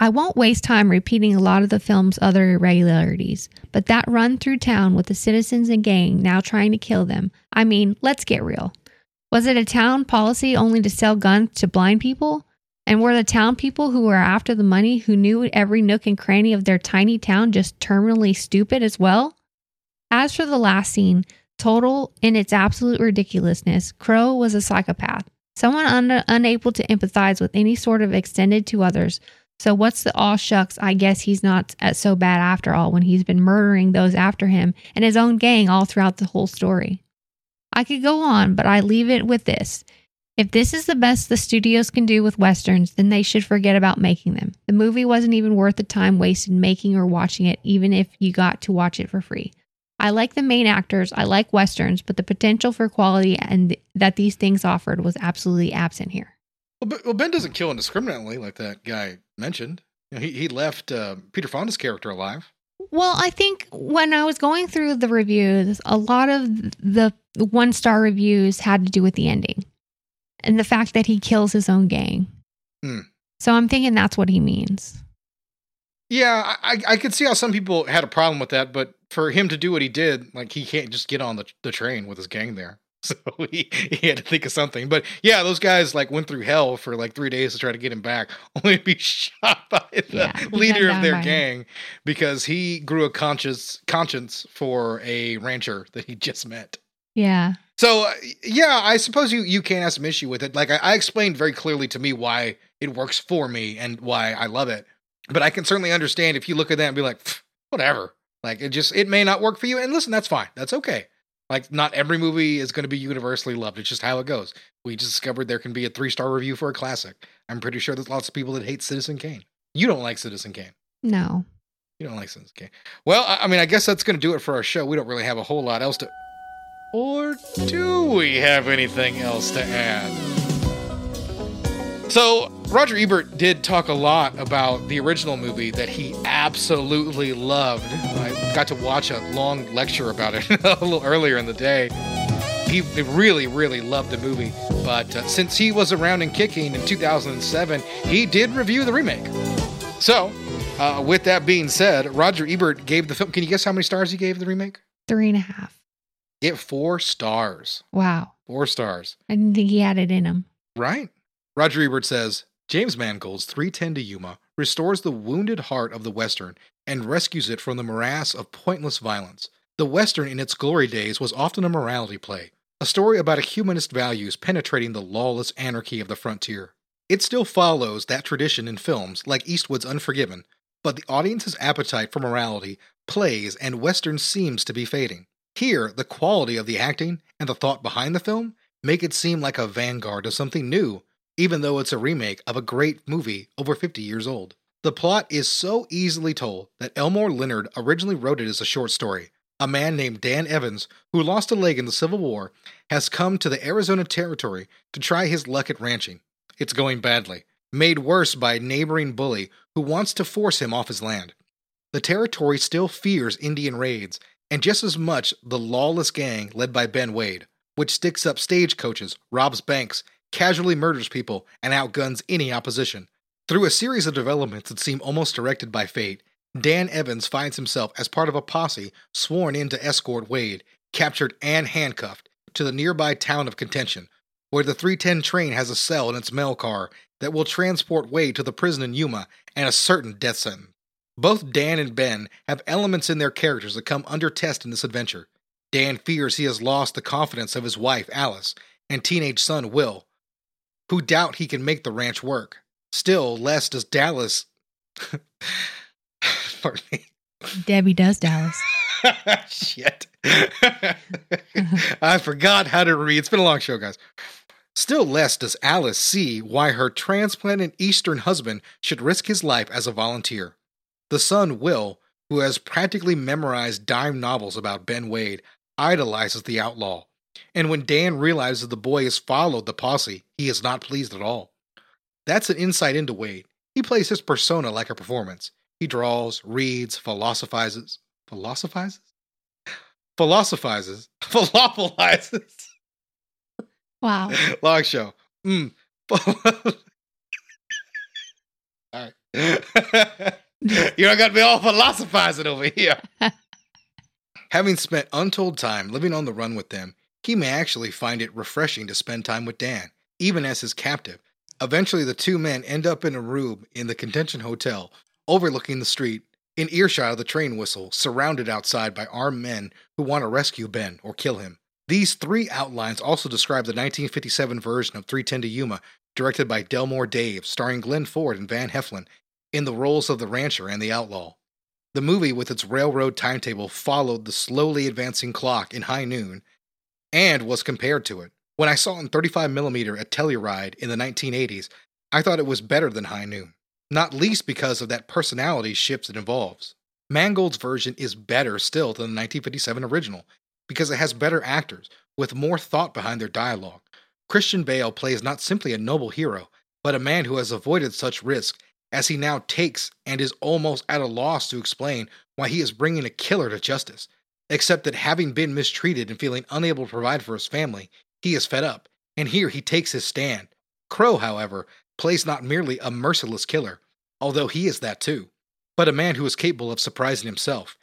I won't waste time repeating a lot of the film's other irregularities, but that run through town with the citizens and gang now trying to kill them, I mean, let's get real. Was it a town policy only to sell guns to blind people? And were the town people who were after the money, who knew every nook and cranny of their tiny town, just terminally stupid as well? As for the last scene, total in its absolute ridiculousness, Crowe was a psychopath, someone un- unable to empathize with any sort of extended to others. So what's the all shucks? I guess he's not so bad after all when he's been murdering those after him and his own gang all throughout the whole story. I could go on, but I leave it with this. If this is the best the studios can do with westerns, then they should forget about making them. The movie wasn't even worth the time wasted making or watching it, even if you got to watch it for free. I like the main actors, I like westerns, but the potential for quality and that these things offered was absolutely absent here. Well, ben doesn't kill indiscriminately like that guy mentioned. You know, he he left uh, Peter Fonda's character alive. Well, I think when I was going through the reviews, a lot of the one star reviews had to do with the ending and the fact that he kills his own gang. Hmm. So I'm thinking that's what he means. Yeah, I, I could see how some people had a problem with that, but for him to do what he did, like he can't just get on the, the train with his gang there. So he, he had to think of something. But yeah, those guys like went through hell for like three days to try to get him back, only to be shot by the Yeah, leader of their by him. gang because he grew a conscious conscience for a rancher that he just met. Yeah. So uh, yeah, I suppose you you can have some issue with it. Like I, I explained very clearly to me why it works for me and why I love it. But I can certainly understand if you look at that and be like, whatever. Like it just it may not work for you. And listen, that's fine. That's okay. Like not every movie is going to be universally loved. It's just how it goes. We just discovered there can be a three star review for a classic. I'm pretty sure there's lots of people that hate Citizen Kane. You don't like Citizen Kane. No. You don't like Citizen Kane. Well, I I mean, I guess that's going to do it for our show. We don't really have a whole lot else to. Or do we have anything else to add? So, Roger Ebert did talk a lot about the original movie that he absolutely loved. I got to watch a long lecture about it a little earlier in the day. He really, really loved the movie. But uh, since he was around and kicking in 2007, he did review the remake. So, uh, with that being said, Roger Ebert gave the film. Can you guess how many stars he gave the remake? Three and a half. It four stars. Wow. Four stars. I didn't think he had it in him. Right. Roger Ebert says James Mangold's 310 to Yuma restores the wounded heart of the Western and rescues it from the morass of pointless violence. The Western in its glory days was often a morality play, a story about a humanist values penetrating the lawless anarchy of the frontier. It still follows that tradition in films like Eastwood's Unforgiven, but the audience's appetite for morality plays and Western seems to be fading. Here, the quality of the acting and the thought behind the film make it seem like a vanguard of something new, even though it's a remake of a great movie over 50 years old. The plot is so easily told that Elmore Leonard originally wrote it as a short story. A man named Dan Evans, who lost a leg in the Civil War, has come to the Arizona Territory to try his luck at ranching. It's going badly, made worse by a neighboring bully who wants to force him off his land. The territory still fears Indian raids, and just as much the lawless gang led by Ben Wade, which sticks up stagecoaches, robs banks, casually murders people, and outguns any opposition. Through a series of developments that seem almost directed by fate, Dan Evans finds himself as part of a posse sworn in to escort Wade, captured and handcuffed, to the nearby town of Contention, where the 310 train has a cell in its mail car that will transport Wade to the prison in Yuma and a certain death sentence. Both Dan and Ben have elements in their characters that come under test in this adventure. Dan fears he has lost the confidence of his wife, Alice, and teenage son, Will, who doubt he can make the ranch work. Still less does Dallas. Pardon me. Debbie does Dallas. Shit. I forgot how to read. It's been a long show, guys. Still less does Alice see why her transplanted Eastern husband should risk his life as a volunteer. The son, Will, who has practically memorized dime novels about Ben Wade, idolizes the outlaw. And when Dan realizes the boy has followed the posse, he is not pleased at all. That's an insight into Wade. He plays his persona like a performance. He draws, reads, philosophizes. Philosophizes? Philosophizes. Philosophizes. Wow. Long show. Mm. All right. you don't got me all philosophizing over here. Having spent untold time living on the run with them, he may actually find it refreshing to spend time with Dan, even as his captive. Eventually, the two men end up in a room in the Contention Hotel, overlooking the street, in earshot of the train whistle, surrounded outside by armed men who want to rescue Ben or kill him. These three outlines also describe the 1957 version of 310 to Yuma, directed by Delmer Daves, starring Glenn Ford and Van Heflin in the roles of the rancher and the outlaw. The movie, with its railroad timetable, followed the slowly advancing clock in high noon and was compared to it. When I saw it in 35mm at Telluride in the 1980s, I thought it was better than High Noon, not least because of that personality shifts it involves. Mangold's version is better still than the 1957 original because it has better actors with more thought behind their dialogue. Christian Bale plays not simply a noble hero, but a man who has avoided such risk as he now takes and is almost at a loss to explain why he is bringing a killer to justice, except that having been mistreated and feeling unable to provide for his family, he is fed up, and here he takes his stand. Crowe, however, plays not merely a merciless killer, although he is that too, but a man who is capable of surprising himself.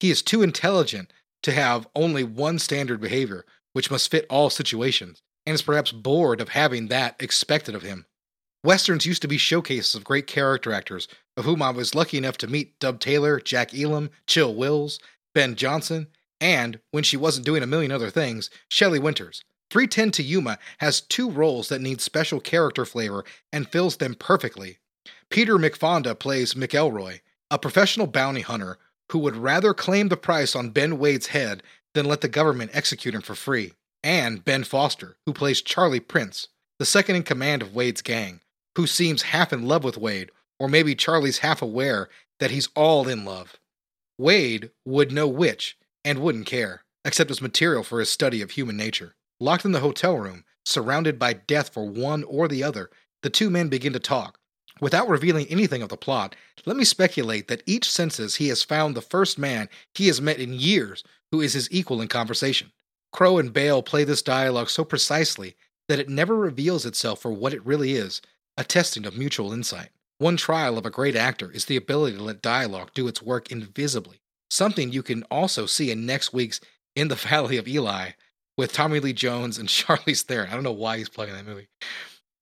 He is too intelligent to have only one standard behavior, which must fit all situations, and is perhaps bored of having that expected of him. Westerns used to be showcases of great character actors, of whom I was lucky enough to meet Dub Taylor, Jack Elam, Chill Wills, Ben Johnson, and, when she wasn't doing a million other things, Shelley Winters. 310 to Yuma has two roles that need special character flavor and fills them perfectly. Peter McFonda plays McElroy, a professional bounty hunter who would rather claim the price on Ben Wade's head than let the government execute him for free, and Ben Foster, who plays Charlie Prince, the second in command of Wade's gang, who seems half in love with Wade, or maybe Charlie's half aware that he's all in love. Wade would know which and wouldn't care, except as material for his study of human nature. Locked in the hotel room, surrounded by death for one or the other, the two men begin to talk. Without revealing anything of the plot, let me speculate that each senses he has found the first man he has met in years who is his equal in conversation. Crowe and Bale play this dialogue so precisely that it never reveals itself for what it really is a testing of mutual insight. One trial of a great actor is the ability to let dialogue do its work invisibly, something you can also see in next week's In the Valley of Elah with Tommy Lee Jones and Charlize Theron. I don't know why he's playing that movie.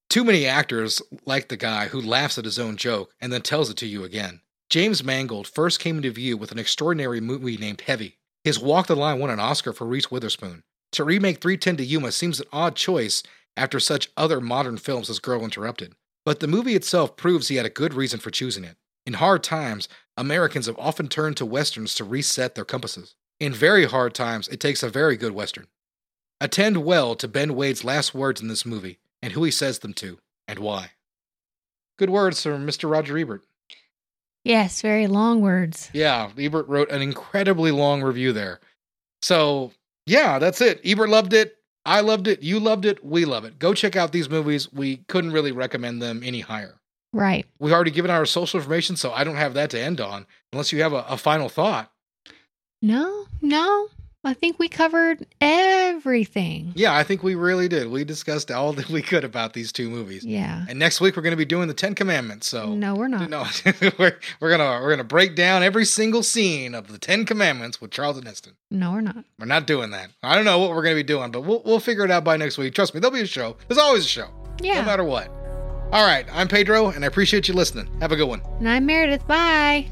Too many actors like the guy who laughs at his own joke and then tells it to you again. James Mangold first came into view with an extraordinary movie named Heavy. His Walk the Line won an Oscar for Reese Witherspoon. To remake 310 to Yuma seems an odd choice after such other modern films as Girl Interrupted, but the movie itself proves he had a good reason for choosing it. In hard times, Americans have often turned to westerns to reset their compasses. In very hard times, it takes a very good western. Attend well to Ben Wade's last words in this movie and who he says them to and why. Good words from Mr. Roger Ebert. Yes, very long words. Yeah, Ebert wrote an incredibly long review there. So, yeah, that's it. Ebert loved it. I loved it. You loved it. We love it. Go check out these movies. We couldn't really recommend them any higher. Right. We've already given our social information, so I don't have that to end on unless you have a, a final thought. No, no. I think we covered everything. Yeah, I think we really did. We discussed all that we could about these two movies. Yeah. And next week we're going to be doing the Ten Commandments. So No, we're not. no, we're, we're gonna we're gonna break down every single scene of the Ten Commandments with Charles Charlton Heston. No, we're not. We're not doing that. I don't know what we're going to be doing, but we'll we'll figure it out by next week. Trust me, there'll be a show. There's always a show. Yeah. No matter what. All right, I'm Pedro, and I appreciate you listening. Have a good one. And I'm Meredith. Bye.